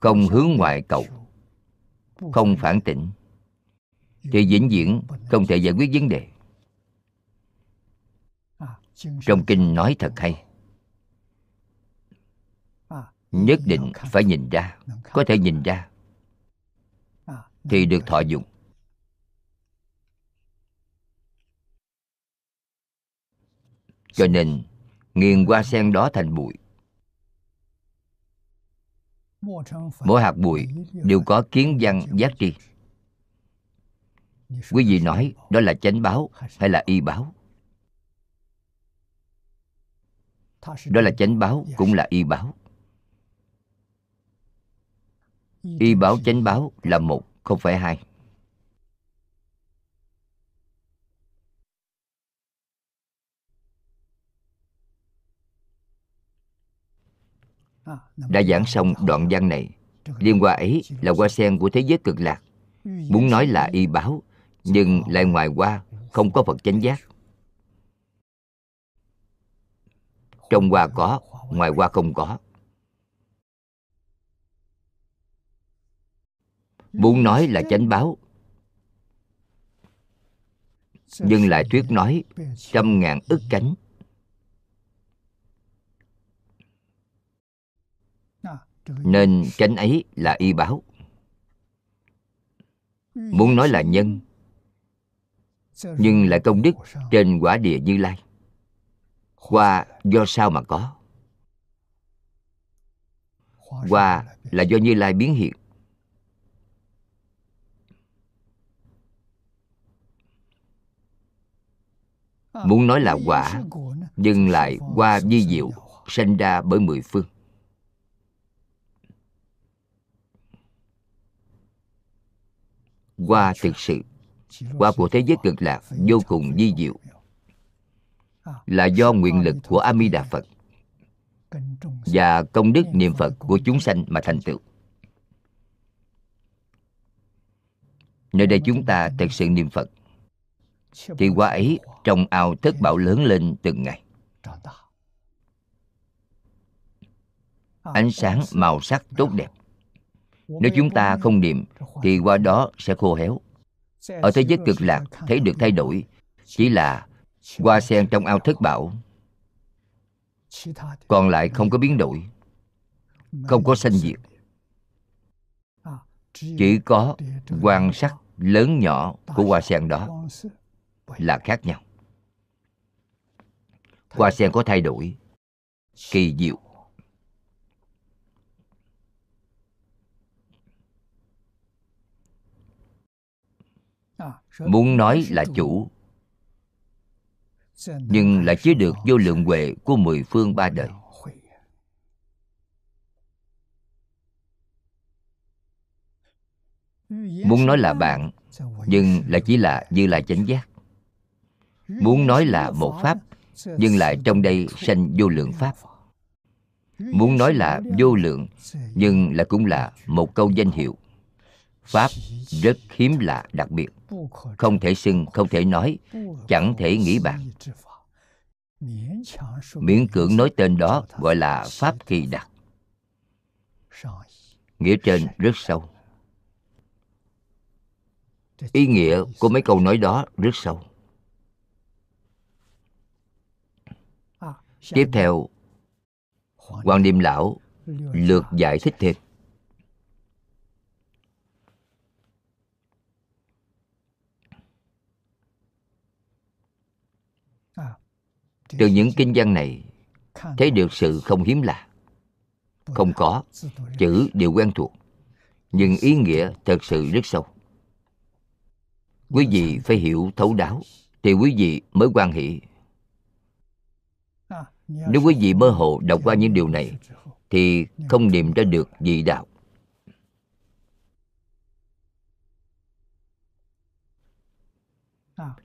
Không hướng ngoại cầu, không phản tỉnh thì vĩnh viễn không thể giải quyết vấn đề trong kinh nói thật hay. Nhất định phải nhìn ra, có thể nhìn ra. Thì được thọ dụng. Cho nên, nghiền hoa sen đó thành bụi. Mỗi hạt bụi đều có kiến văn giác tri. Quý vị nói đó là chánh báo hay là y báo? Đó là chánh báo cũng là y báo. Y báo chánh báo là một không phải hai. Đã giảng xong đoạn văn này. Liên hoa ấy là hoa sen của thế giới cực lạc. Muốn nói là y báo nhưng lại ngoài hoa không có phật chánh giác trong hoa có, ngoài hoa không có. Muốn nói là chánh báo. Nhưng lại thuyết nói, trăm ngàn ức cánh nên chánh ấy là y báo. Muốn nói là nhân, nhưng lại công đức trên quả địa như lai hoa do sao mà có? Hoa là do như lai biến hiện. Muốn nói là quả, nhưng lại hoa di diệu sanh ra bởi mười phương. Hoa thực sự, hoa của thế giới cực lạc, vô cùng di diệu là do nguyện lực của a di đà phật và công đức niệm phật của chúng sanh mà thành tựu. Nơi đây chúng ta thật sự niệm phật, thì quả ấy trong ao thất bảo lớn lên từng ngày. Ánh sáng màu sắc tốt đẹp. Nếu chúng ta không niệm, thì qua đó sẽ khô héo. Ở thế giới cực lạc, thấy được thay đổi, chỉ là hoa sen trong ao thất bảo còn lại không có biến đổi. Không có sanh diệt. Chỉ có quan sắc lớn nhỏ của hoa sen đó là khác nhau. Hoa sen có thay đổi, kỳ diệu. Muốn nói là chủ nhưng lại chứa được vô lượng huệ của mười phương ba đời. Muốn nói là bạn, nhưng lại chỉ là như là chánh giác. Muốn nói là một pháp, nhưng lại trong đây sanh vô lượng pháp. Muốn nói là vô lượng, nhưng là cũng là một câu danh hiệu. Pháp rất hiếm lạ đặc biệt không thể xưng không thể nói chẳng thể nghĩ bàn, miễn cưỡng nói tên đó gọi là pháp kỳ đặc nghĩa trên rất sâu. Ý nghĩa của mấy câu nói đó rất sâu. Tiếp theo hoàng niệm lão lược giải thích thêm. Từ những kinh văn này, thấy được sự không hiếm lạ. Không có, chữ đều quen thuộc, nhưng ý nghĩa thật sự rất sâu. Quý vị phải hiểu thấu đáo, thì quý vị mới quan hệ. Nếu quý vị mơ hồ đọc qua những điều này, thì không niệm ra được vị đạo.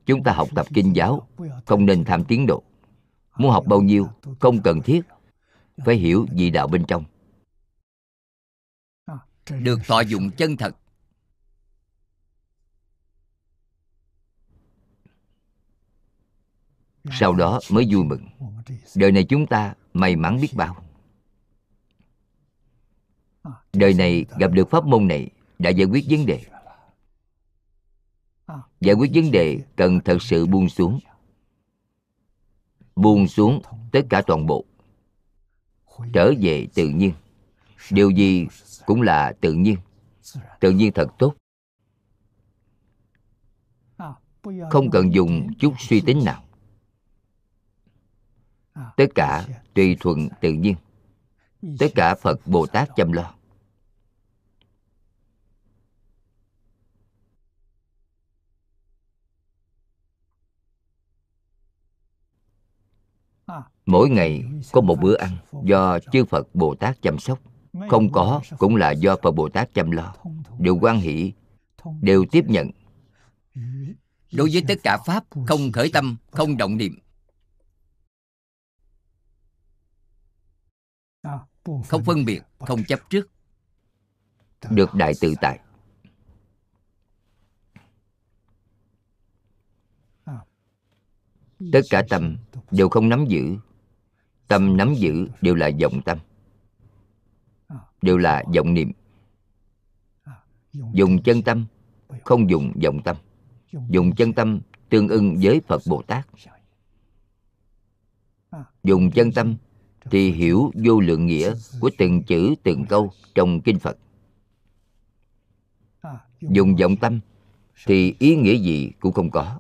Chúng ta học tập kinh giáo, không nên tham tiến độ muốn học bao nhiêu không cần thiết phải hiểu vị đạo bên trong. Được thọ dụng chân thật. Sau đó mới vui mừng. Đời này chúng ta may mắn biết bao. Đời này gặp được pháp môn này đã giải quyết vấn đề. Giải quyết vấn đề cần thật sự buông xuống buông xuống tất cả toàn bộ. Trở về tự nhiên. Điều gì cũng là tự nhiên. Tự nhiên thật tốt. Không cần dùng chút suy tính nào. Tất cả tùy thuận tự nhiên. Tất cả phật bồ tát chăm lo. Mỗi ngày có một bữa ăn do chư phật bồ tát chăm sóc. Không có cũng là do phật bồ tát chăm lo. Đều quan hỷ đều tiếp nhận. Đối với tất cả pháp không khởi tâm không động niệm. Không phân biệt không chấp trước. Được đại tự tại. Tất cả tâm đều không nắm giữ tâm nắm giữ đều là vọng tâm. Đều là vọng niệm. Dùng chân tâm, không dùng vọng tâm. Dùng chân tâm tương ưng với phật bồ tát. Dùng chân tâm thì hiểu vô lượng nghĩa của từng chữ, từng câu trong kinh phật. Dùng vọng tâm thì ý nghĩa gì cũng không có.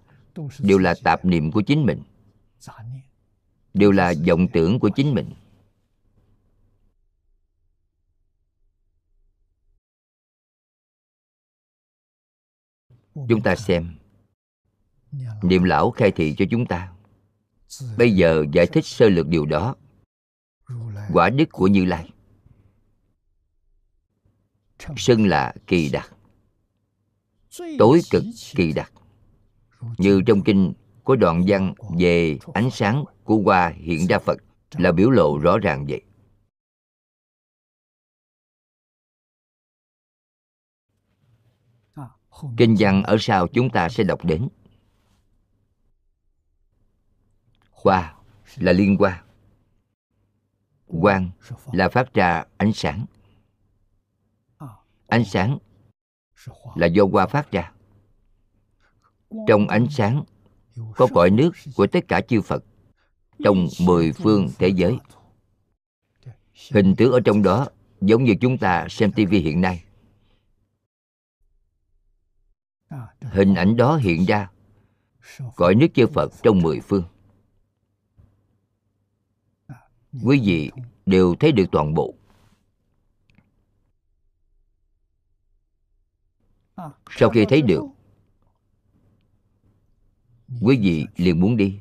Đều là tạp niệm của chính mình đều là vọng tưởng của chính mình. Chúng ta xem. Niệm lão khai thị cho chúng ta. Bây giờ giải thích sơ lược điều đó. Quả đức của như lai. Xưng là kỳ đặc tối cực kỳ đặc như trong kinh có đoạn văn về ánh sáng của hoa hiện ra phật là biểu lộ rõ ràng vậy. Kinh văn ở sau chúng ta sẽ đọc đến. Hoa là liên hoa. Quang là phát ra ánh sáng. Ánh sáng là do hoa phát ra. Trong ánh sáng có cõi nước của tất cả chư phật trong mười phương thế giới. Hình tướng ở trong đó giống như chúng ta xem tivi hiện nay. Hình ảnh đó hiện ra cõi nước chư phật trong mười phương. Quý vị đều thấy được toàn bộ. Sau khi thấy được quý vị liền muốn đi.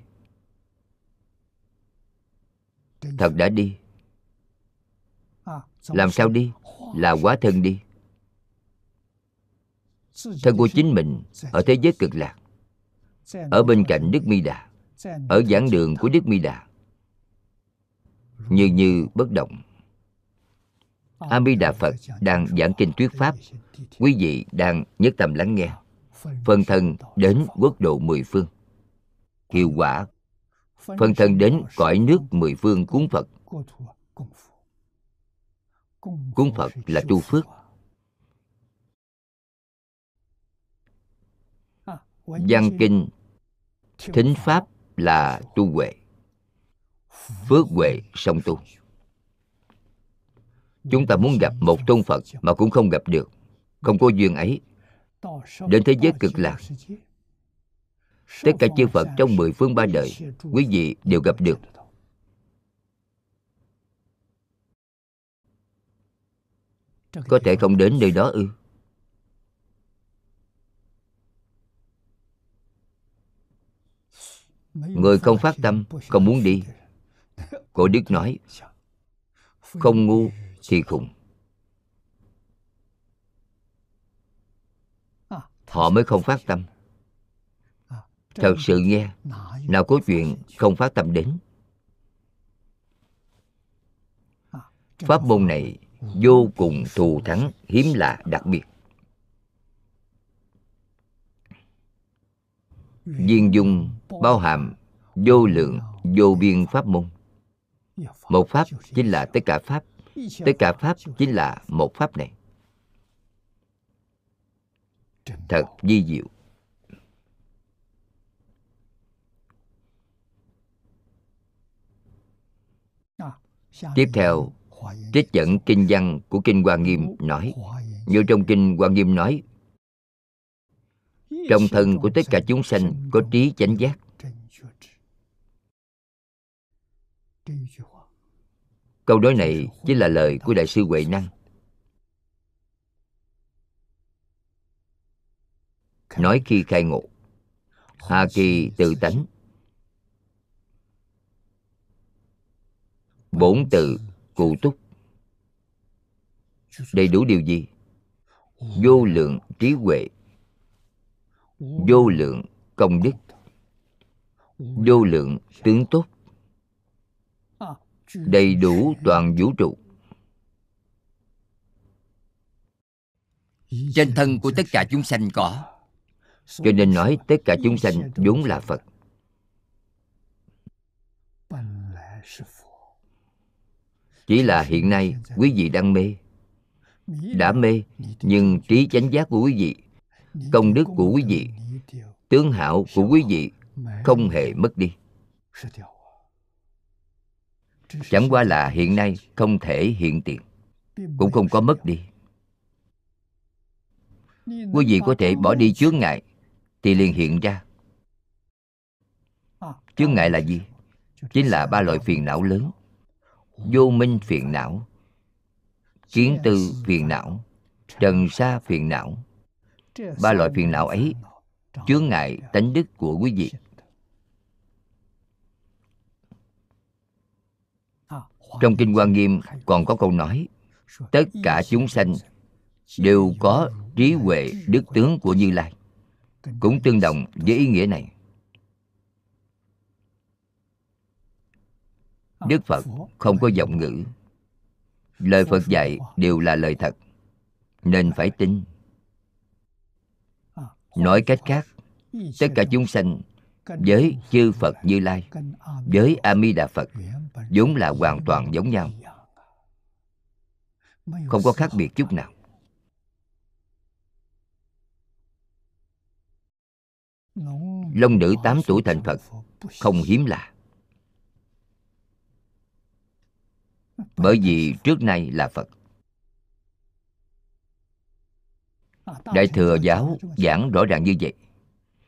Thật đã đi. Làm sao đi? Là quá thân đi. Thân của chính mình ở thế giới cực lạc. Ở bên cạnh đức mi đà. Ở giảng đường của đức mi đà. Như như bất động. A mi đà phật đang giảng kinh thuyết pháp. Quý vị đang nhất tâm lắng nghe. Phân thân đến quốc độ mười phương hiệu quả. Phân thân đến cõi nước mười phương cúng phật. cúng phật là tu phước. văn kinh thính pháp là tu huệ. Phước huệ song tu. chúng ta muốn gặp một tôn phật mà cũng không gặp được. Không có duyên ấy. Đến thế giới cực lạc tất cả chư phật trong mười phương ba đời, quý vị đều gặp được. Có thể không đến nơi đó ư? Người không phát tâm, không muốn đi. Cổ đức nói, không ngu thì khùng. Họ mới không phát tâm thật sự nghe, nào có chuyện không phát tâm đến. Pháp môn này vô cùng thù thắng, hiếm lạ đặc biệt. Viên dung, bao hàm, vô lượng, vô biên pháp môn. Một pháp chính là tất cả pháp, tất cả pháp chính là một pháp này. Thật di diệu. Tiếp theo trích dẫn kinh văn của kinh hoa nghiêm nói. Như trong kinh hoa nghiêm nói trong thân của tất cả chúng sanh có trí chánh giác. Câu nói này chính là lời của đại sư huệ năng. Nói khi khai ngộ hà kỳ tự tánh bổn tự cụ túc. Đầy đủ điều gì? Vô lượng trí huệ. Vô lượng công đức. Vô lượng tướng tốt. Đầy đủ toàn vũ trụ. Trên thân của tất cả chúng sanh có. Cho nên nói tất cả chúng sanh vốn là phật. Chỉ là hiện nay quý vị đang mê. Đã mê, nhưng trí chánh giác của quý vị, công đức của quý vị, tướng hảo của quý vị không hề mất đi. Chẳng qua là hiện nay không thể hiện tiền, cũng không có mất đi. Quý vị có thể bỏ đi chướng ngại thì liền hiện ra. Chướng ngại là gì? Chính là ba loại phiền não lớn vô minh phiền não. Kiến tư phiền não. Trần sa phiền não. Ba loại phiền não ấy chướng ngại tánh đức của quý vị. Trong kinh quan nghiêm còn có câu nói, tất cả chúng sanh đều có trí huệ đức tướng của như lai. Cũng tương đồng với ý nghĩa này. Đức phật không có giọng ngữ. Lời phật dạy đều là lời thật nên phải tin. Nói cách khác tất cả chúng sanh với chư phật như lai với a di đà phật vốn là hoàn toàn giống nhau. Không có khác biệt chút nào. Long nữ tám tuổi thành phật không hiếm lạ bởi vì trước nay là phật. Đại thừa giáo giảng rõ ràng như vậy.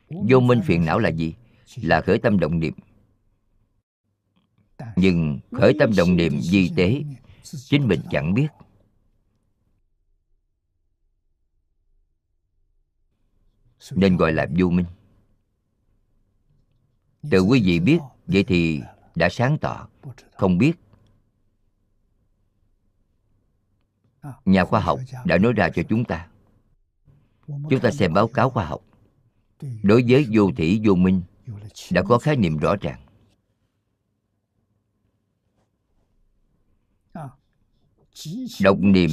Vô minh phiền não là gì? Là khởi tâm động niệm. Nhưng khởi tâm động niệm di tế, chính mình chẳng biết. Nên gọi là vô minh. Từ quý vị biết, vậy thì đã sáng tỏ, không biết nhà khoa học đã nói ra cho chúng ta. Chúng ta xem báo cáo khoa học. Đối với vô thủy vô minh đã có khái niệm rõ ràng. Độc niệm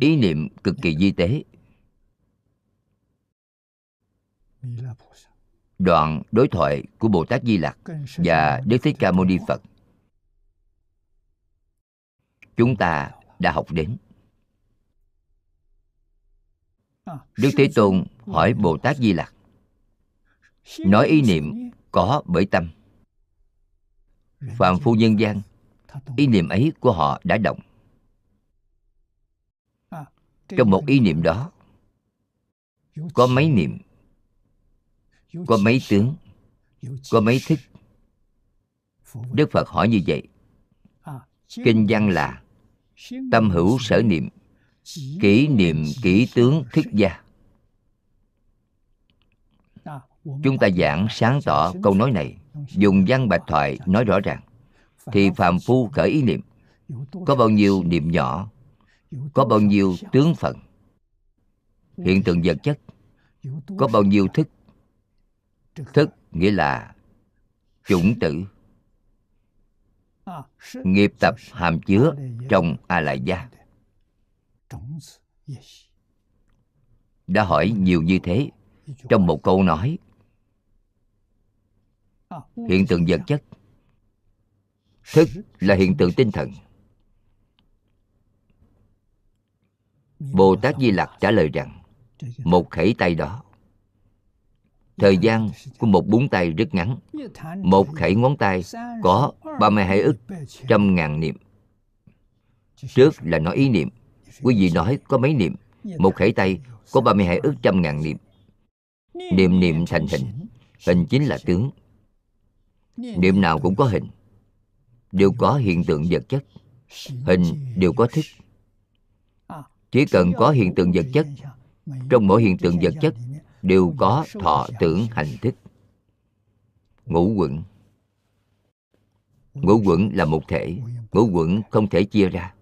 ý niệm cực kỳ di tế. Đoạn đối thoại của bồ tát di lặc và đức thích ca mâu ni phật. Chúng ta đã học đến đức thế tôn hỏi bồ tát di lặc, nói ý niệm có bởi tâm. Phạm phu nhân gian, ý niệm ấy của họ đã động. Trong một ý niệm đó, có mấy niệm, có mấy tướng, có mấy thức. Đức phật hỏi như vậy. Kinh văn là, tâm hữu sở niệm kỷ niệm kỹ tướng thức gia. Chúng ta giảng sáng tỏ câu nói này, dùng văn bạch thoại nói rõ ràng. Thì phàm phu khởi ý niệm, có bao nhiêu niệm nhỏ, có bao nhiêu tướng phận hiện tượng vật chất, có bao nhiêu thức. Thức nghĩa là chủng tử. Nghiệp tập hàm chứa trong a lại gia đã hỏi nhiều như thế, trong một câu nói, hiện tượng vật chất thức là hiện tượng tinh thần. Bồ tát di lặc trả lời rằng, một khẩy tay đó, thời gian của một búng tay rất ngắn, một khẩy ngón tay có 32 ức, trăm ngàn niệm. Trước là nói ý niệm quý vị nói có mấy niệm? Một khẩy tay có 32 ức trăm ngàn niệm. Niệm niệm thành hình. Hình chính là tướng. Niệm nào cũng có hình. Đều có hiện tượng vật chất. Hình đều có thức. Chỉ cần có hiện tượng vật chất, trong mỗi hiện tượng vật chất đều có thọ tưởng hành thức. Ngũ quẩn. Ngũ quẩn là một thể. Ngũ quẩn không thể chia ra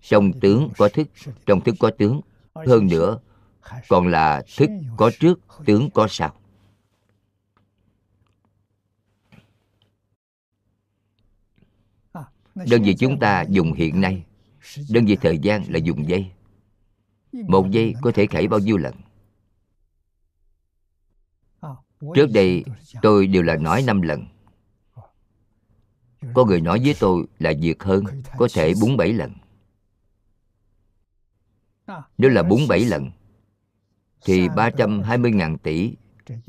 trong tướng có thức, trong thức có tướng. Hơn nữa, còn là thức có trước, tướng có sau. Đơn vị chúng ta dùng hiện nay. Đơn vị thời gian là dùng giây. Một giây có thể khảy bao nhiêu lần? Trước đây, tôi đều là nói năm lần. Có người nói với tôi là việc hơn có thể bốn bảy lần nếu là bốn bảy lần thì 320 ngàn tỷ.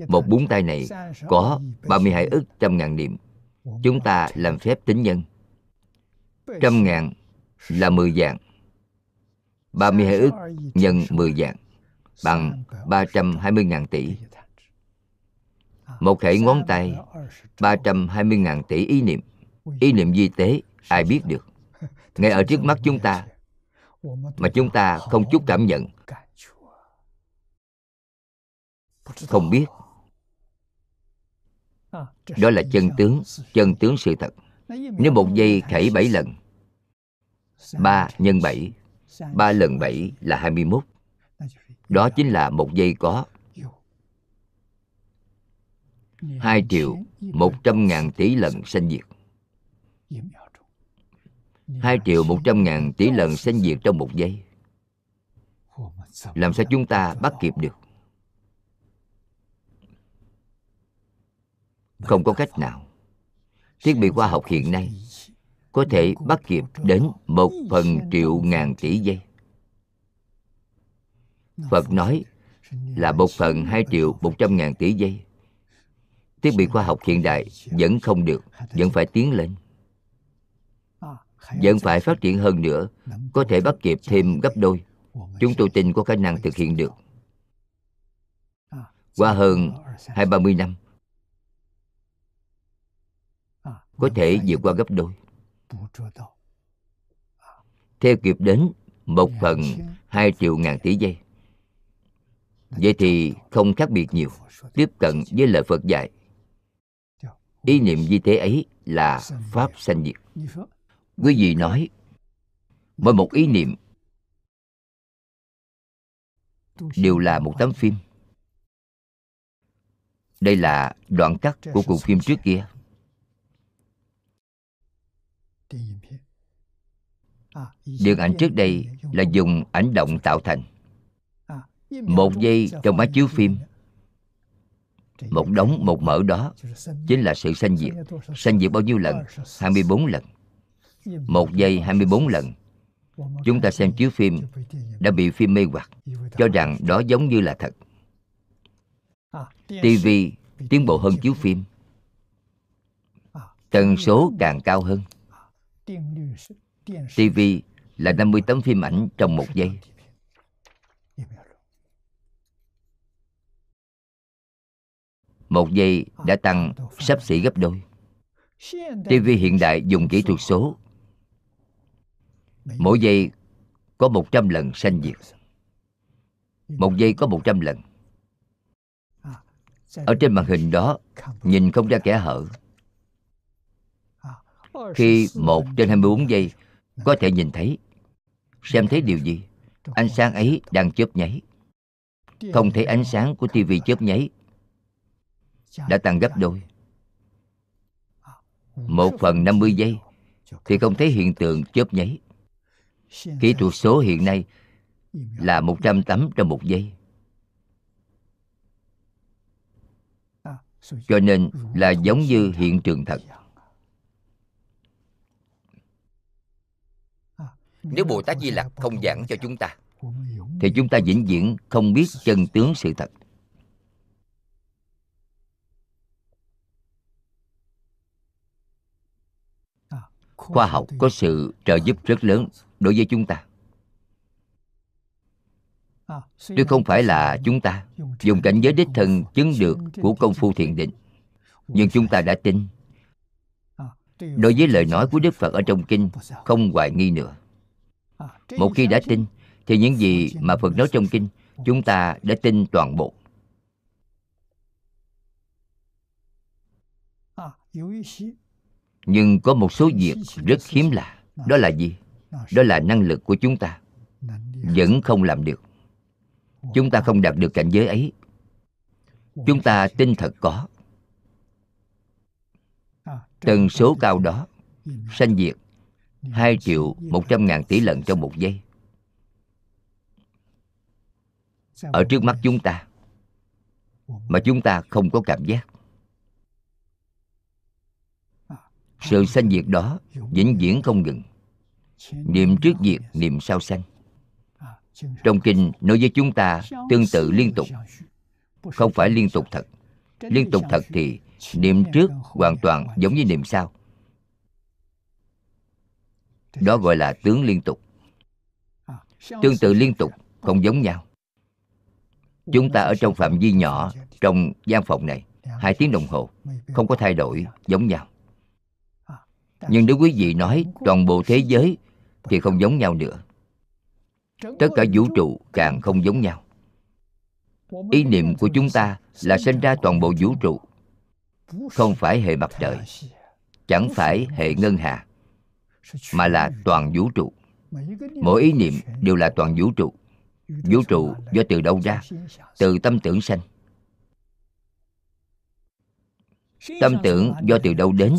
Một búng tay này có 32 ức trăm ngàn niệm. Chúng ta làm phép tính nhân. Trăm ngàn là 10 dạng 32 ức nhân 10 dạng bằng 320 ngàn tỷ. Một khẩy ngón tay 320 ngàn tỷ ý niệm. Ý niệm di tế ai biết được. Ngay ở trước mắt chúng ta mà chúng ta không chút cảm nhận. Không biết. Đó là chân tướng chân tướng sự thật. Nếu một giây khảy bảy lần, ba nhân bảy, ba lần bảy là hai mươi 21 Đó chính là một giây có hai triệu một trăm ngàn tỷ lần sanh diệt hai triệu một trăm ngàn tỷ lần sanh diệt trong một giây. Làm sao chúng ta bắt kịp được? Không có cách nào. Thiết bị khoa học hiện nay Có thể bắt kịp đến một phần triệu ngàn tỷ giây. Phật nói là một phần hai triệu một trăm ngàn tỷ giây. Thiết bị khoa học hiện đại vẫn không được, vẫn phải tiến lên vẫn phải phát triển hơn nữa, có thể bắt kịp thêm gấp đôi. Chúng tôi tin có khả năng thực hiện được. Qua hơn hai ba mươi năm, có thể vượt qua gấp đôi. Theo kịp đến một phần hai triệu ngàn tỷ giây. Vậy thì không khác biệt nhiều, tiếp cận với lời phật dạy. Ý niệm như thế ấy là pháp sanh diệt quý vị nói, mỗi một ý niệm đều là một tấm phim. Đây là đoạn cắt của cuộc phim trước kia. Điện ảnh trước đây là dùng ảnh động tạo thành. Một giây trong máy chiếu phim, một đống, một mở đó, chính là sự sanh diệt. Sanh diệt bao nhiêu lần? 24 lần một giây 24 lần. Chúng ta xem chiếu phim đã bị phim mê hoặc, cho rằng đó giống như là thật. TV tiến bộ hơn chiếu phim. Tần số càng cao hơn. TV là 50 tấm phim ảnh trong một giây. Một giây đã tăng sắp xỉ gấp đôi. TV hiện đại dùng kỹ thuật số. Mỗi giây có 100 lần sanh diệt. Một giây có 100 lần. Ở trên màn hình đó Nhìn không ra kẻ hở. Khi một trên 24 giây Có thể nhìn thấy Xem thấy điều gì. Ánh sáng ấy đang chớp nháy. Không thấy ánh sáng của tivi chớp nháy. Đã tăng gấp đôi. Một phần 50 giây Thì không thấy hiện tượng chớp nháy Kỹ thuật số hiện nay là 100 tấm trong một giây. Cho nên là giống như hiện trường thật. Nếu Bồ Tát Di Lặc không giảng cho chúng ta Thì chúng ta vĩnh viễn không biết chân tướng sự thật. khoa học có sự trợ giúp rất lớn đối với chúng ta. Tuy không phải là chúng ta. Dùng cảnh giới đích thân chứng được của công phu thiền định. Nhưng chúng ta đã tin. Đối với lời nói của Đức Phật ở trong kinh, Không hoài nghi nữa. Một khi đã tin, Thì những gì mà Phật nói trong kinh, Chúng ta đã tin toàn bộ. Nhưng có một số việc rất hiếm lạ. Đó là gì? Đó là năng lực của chúng ta. Vẫn không làm được. chúng ta không đạt được cảnh giới ấy. chúng ta tin thật có. Tần số cao đó sanh diệt 2 triệu 100 ngàn tỷ lần trong một giây. Ở trước mắt chúng ta mà chúng ta không có cảm giác. Sự sanh diệt đó vĩnh viễn không ngừng niệm trước diệt niệm sau sanh. Trong kinh nói với chúng ta tương tự liên tục. Không phải liên tục thật. Liên tục thật thì niệm trước hoàn toàn giống như niệm sau. Đó gọi là tướng liên tục. Tương tự liên tục không giống nhau. Chúng ta ở trong phạm vi nhỏ trong gian phòng này hai tiếng đồng hồ không có thay đổi giống nhau. Nhưng nếu quý vị nói toàn bộ thế giới thì không giống nhau nữa. Tất cả vũ trụ càng không giống nhau. Ý niệm của chúng ta là sinh ra toàn bộ vũ trụ. Không phải hệ mặt trời, chẳng phải hệ ngân hà, mà là toàn vũ trụ. Mỗi ý niệm đều là toàn vũ trụ. Vũ trụ do từ đâu ra? Từ tâm tưởng sanh. Tâm tưởng do từ đâu đến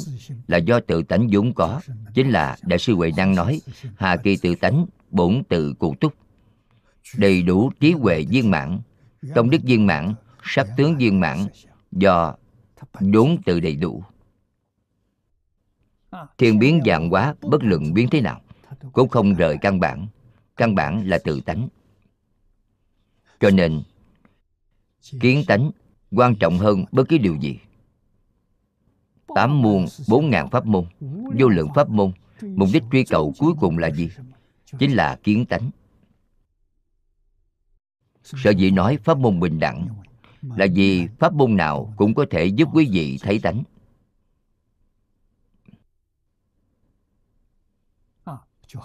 là do tự tánh vốn có, chính là đại sư huệ năng nói, hà kỳ tự tánh, bổn tự cụ túc. Đầy đủ trí huệ viên mãn, công đức viên mãn, sắc tướng viên mãn, do vốn tự đầy đủ. Thiên biến dạng hóa, bất luận biến thế nào, cũng không rời căn bản. Căn bản là tự tánh. Cho nên, kiến tánh quan trọng hơn bất cứ điều gì tám muôn, bốn ngàn pháp môn. Vô lượng pháp môn. Mục đích truy cầu cuối cùng là gì? Chính là kiến tánh. Sở dĩ nói pháp môn bình đẳng là vì pháp môn nào cũng có thể giúp quý vị thấy tánh.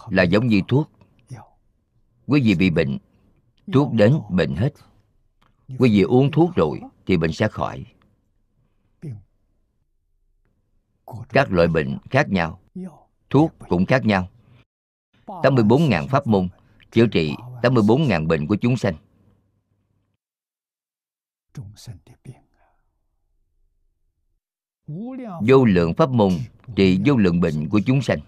Là giống như thuốc. Quý vị bị bệnh, thuốc đến bệnh hết. Quý vị uống thuốc rồi thì bệnh sẽ khỏi. Các loại bệnh khác nhau. Thuốc cũng khác nhau. 84.000 pháp môn chữa trị 84.000 bệnh của chúng sanh. vô lượng pháp môn trị vô lượng bệnh của chúng sanh.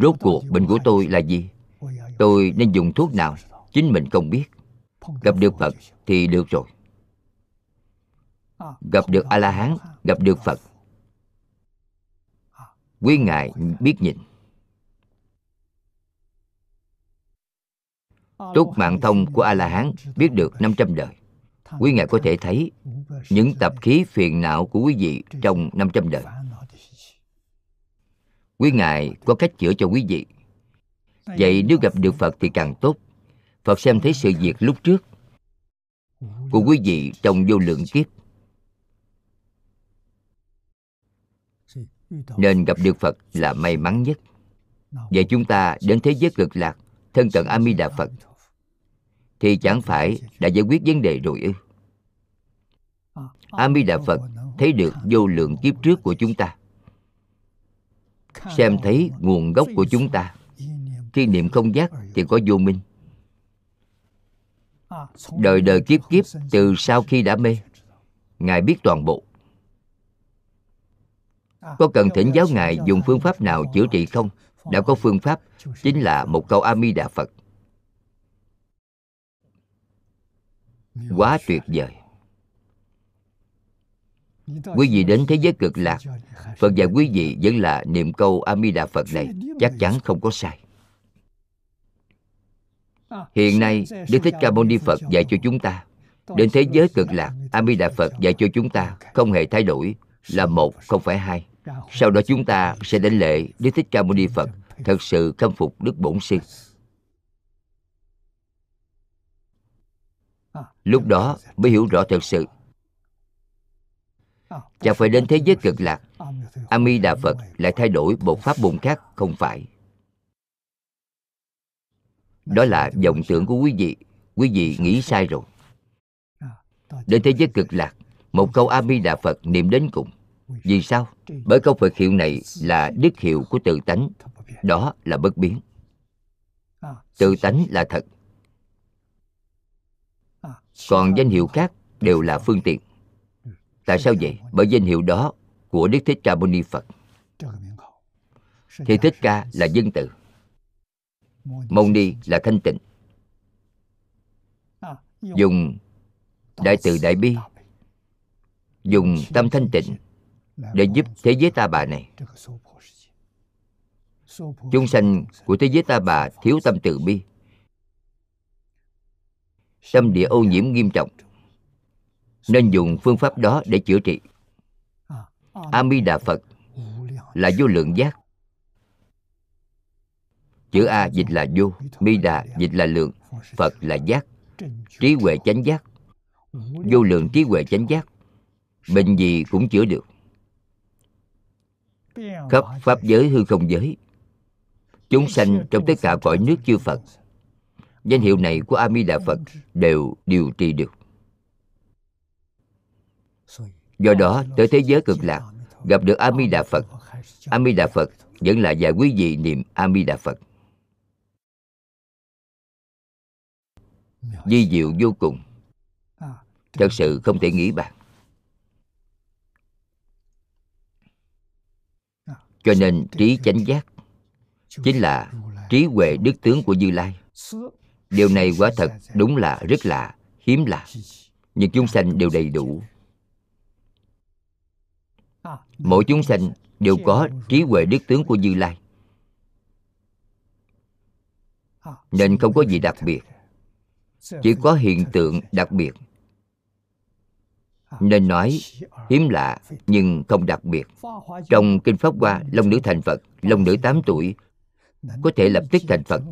Rốt cuộc bệnh của tôi là gì? Tôi nên dùng thuốc nào? chính mình không biết. Gặp được phật thì được rồi gặp được a la hán gặp được phật. Quý ngài biết nhìn. Túc mạng thông của A-la-hán biết được 500 đời. Quý Ngài có thể thấy những tập khí phiền não của quý vị trong 500 đời. Quý Ngài có cách chữa cho quý vị. Vậy nếu gặp được Phật thì càng tốt. Phật xem thấy sự việc lúc trước Của quý vị trong vô lượng kiếp. Nên gặp được Phật là may mắn nhất. Vậy chúng ta đến thế giới cực lạc thân cận a di đà phật. Thì chẳng phải đã giải quyết vấn đề rồi ư? A di đà phật thấy được vô lượng kiếp trước của chúng ta. Xem thấy nguồn gốc của chúng ta. Khi niệm không giác thì có vô minh. Đời đời kiếp kiếp từ sau khi đã mê ngài biết toàn bộ có cần thỉnh giáo ngài dùng phương pháp nào chữa trị không? Đã có phương pháp chính là một câu a di đà phật. Quá tuyệt vời. Quý vị đến thế giới cực lạc phật dạy quý vị vẫn là niệm câu a di đà phật này chắc chắn không có sai. Hiện nay đức thích ca mâu ni phật dạy cho chúng ta đến thế giới cực lạc a di đà phật dạy cho chúng ta không hề thay đổi là một không phải hai sau đó chúng ta sẽ đến lễ đức thích ca mâu ni phật, thật sự khâm phục đức bổn sư. Lúc đó, mới hiểu rõ thật sự. Chẳng phải đến thế giới cực lạc Ami đà phật lại thay đổi một pháp môn khác không phải. Đó là vọng tưởng của quý vị. Quý vị nghĩ sai rồi. Đến thế giới cực lạc, một câu Ami đà phật niệm đến cùng vì sao? Bởi câu phật hiệu này là đức hiệu của tự tánh. Đó là bất biến. Tự tánh là thật. Còn danh hiệu khác đều là phương tiện. Tại sao vậy? Bởi danh hiệu đó của đức thích ca mâu ni phật. Thì thích ca là dân tự, mâu ni là thanh tịnh. Dùng đại từ đại bi. Dùng tâm thanh tịnh để giúp thế giới ta bà này. chúng sanh của thế giới ta bà thiếu tâm từ bi. Tâm địa ô nhiễm nghiêm trọng. nên dùng phương pháp đó để chữa trị. A di đà phật là vô lượng giác. Chữ a dịch là vô mi đà dịch là lượng phật là giác. Trí huệ chánh giác. Vô lượng trí huệ chánh giác. Bệnh gì cũng chữa được khắp pháp giới hư không giới. Chúng sanh trong tất cả cõi nước chư phật. danh hiệu này của a di đà phật đều điều trị được. Do đó tới thế giới cực lạc gặp được a di đà phật. A di đà phật vẫn là dạy quý vị niệm a di đà phật. Di diệu vô cùng. Thật sự không thể nghĩ bàn cho nên trí chánh giác chính là trí huệ đức tướng của như lai. Điều này quả thật đúng là rất lạ hiếm lạ, nhưng chúng sanh đều đầy đủ. Mỗi chúng sanh đều có trí huệ đức tướng của như lai. Nên không có gì đặc biệt, chỉ có hiện tượng đặc biệt nên nói, hiếm lạ, nhưng không đặc biệt. Trong kinh pháp hoa, long nữ thành phật, long nữ 8 tuổi, có thể lập tức thành phật.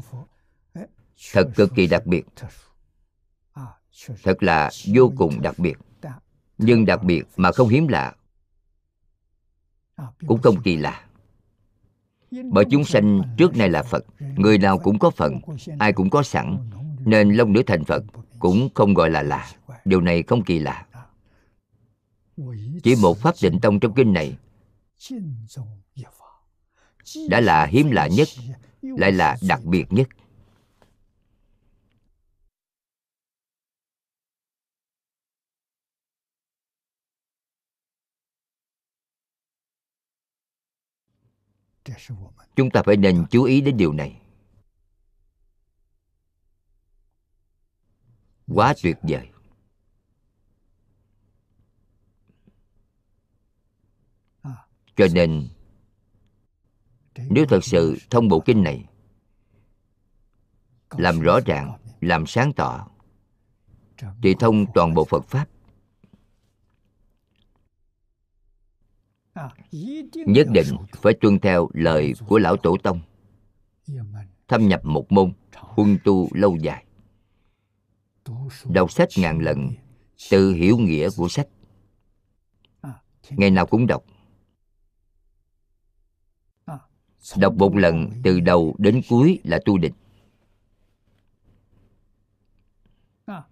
Thật cực kỳ đặc biệt. Thật là vô cùng đặc biệt. Nhưng đặc biệt mà không hiếm lạ, cũng không kỳ lạ. Bởi chúng sanh trước nay là phật, người nào cũng có phận ai cũng có sẵn, nên long nữ thành phật cũng không gọi là lạ. Điều này không kỳ lạ chỉ một pháp định tông trong kinh này. Đã là hiếm lạ nhất lại là đặc biệt nhất. Chúng ta phải nên chú ý đến điều này. Quá tuyệt vời cho nên, nếu thật sự thông bộ kinh này, làm rõ ràng, làm sáng tỏ, thì thông toàn bộ phật pháp. Nhất định phải tuân theo lời của lão tổ tông, thâm nhập một môn, huân tu lâu dài. Đọc sách ngàn lần, tự hiểu nghĩa của sách. Ngày nào cũng đọc đọc một lần, từ đầu đến cuối là tu định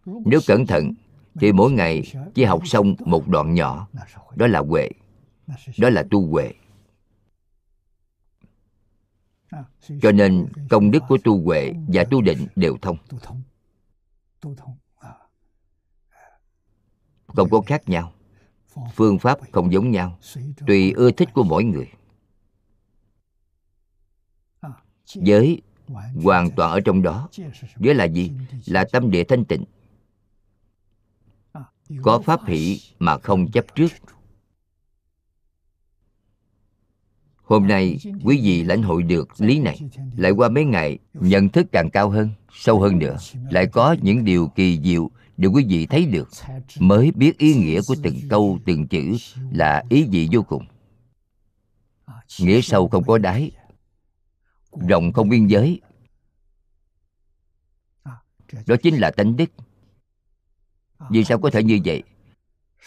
nếu cẩn thận, thì mỗi ngày chỉ học xong một đoạn nhỏ. Đó là huệ. Đó là tu huệ. Cho nên công đức của tu huệ và tu định đều thông. Không có khác nhau. Phương pháp không giống nhau. Tùy ưa thích của mỗi người. Giới hoàn toàn ở trong đó. Giới là gì? Là tâm địa thanh tịnh. Có pháp hỷ mà không chấp trước. Hôm nay, quý vị lãnh hội được lý này, Lại qua mấy ngày, nhận thức càng cao hơn, Sâu hơn nữa, Lại có những điều kỳ diệu Để quý vị thấy được, Mới biết ý nghĩa của từng câu, từng chữ Là ý vị vô cùng. Nghĩa sâu không có đáy Rộng không biên giới. Đó chính là tánh đức. Vì sao có thể như vậy?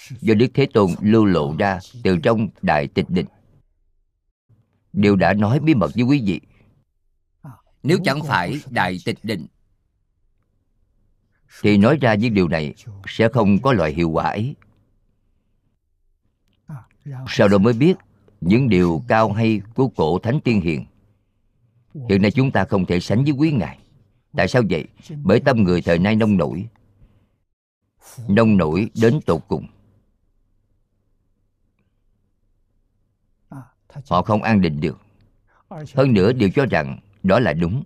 Do Đức Thế Tôn lưu lộ ra từ trong Đại Tịch Định. Đều đã nói bí mật với quý vị. Nếu chẳng phải đại tịch định, thì nói ra những điều này sẽ không có loại hiệu quả ấy. Sau đó mới biết những điều cao hay của cổ thánh tiên hiền hiện nay chúng ta không thể sánh với quý ngài. Tại sao vậy? Bởi tâm người thời nay nông nổi. Nông nổi đến tột cùng. Họ không an định được. Hơn nữa đều cho rằng đó là đúng.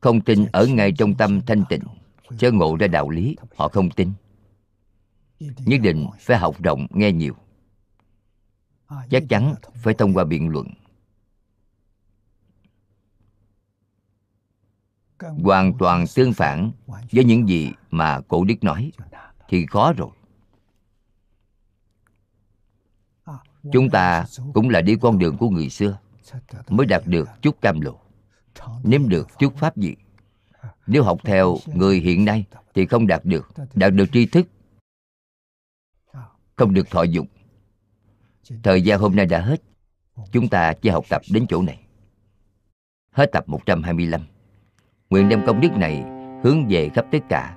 Không tin ở ngay trong tâm thanh tịnh, chớ ngộ ra đạo lý, họ không tin. Nhất định phải học rộng, nghe nhiều chắc chắn phải thông qua biện luận. Hoàn toàn tương phản với những gì mà cổ đức nói, thì khó rồi. Chúng ta cũng là đi con đường của người xưa, mới đạt được chút cam lộ, nếm được chút pháp gì nếu học theo người hiện nay thì không đạt được đạt được tri thức không được thọ dụng thời gian hôm nay đã hết. Chúng ta chỉ học tập đến chỗ này. Hết tập 125 nguyện đem công đức này hướng về khắp tất cả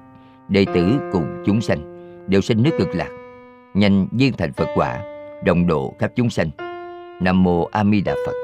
đệ tử cùng chúng sanh. Đều sinh nước cực lạc. Nhanh viên thành phật quả, đồng độ khắp chúng sanh. Nam mô a di đà phật.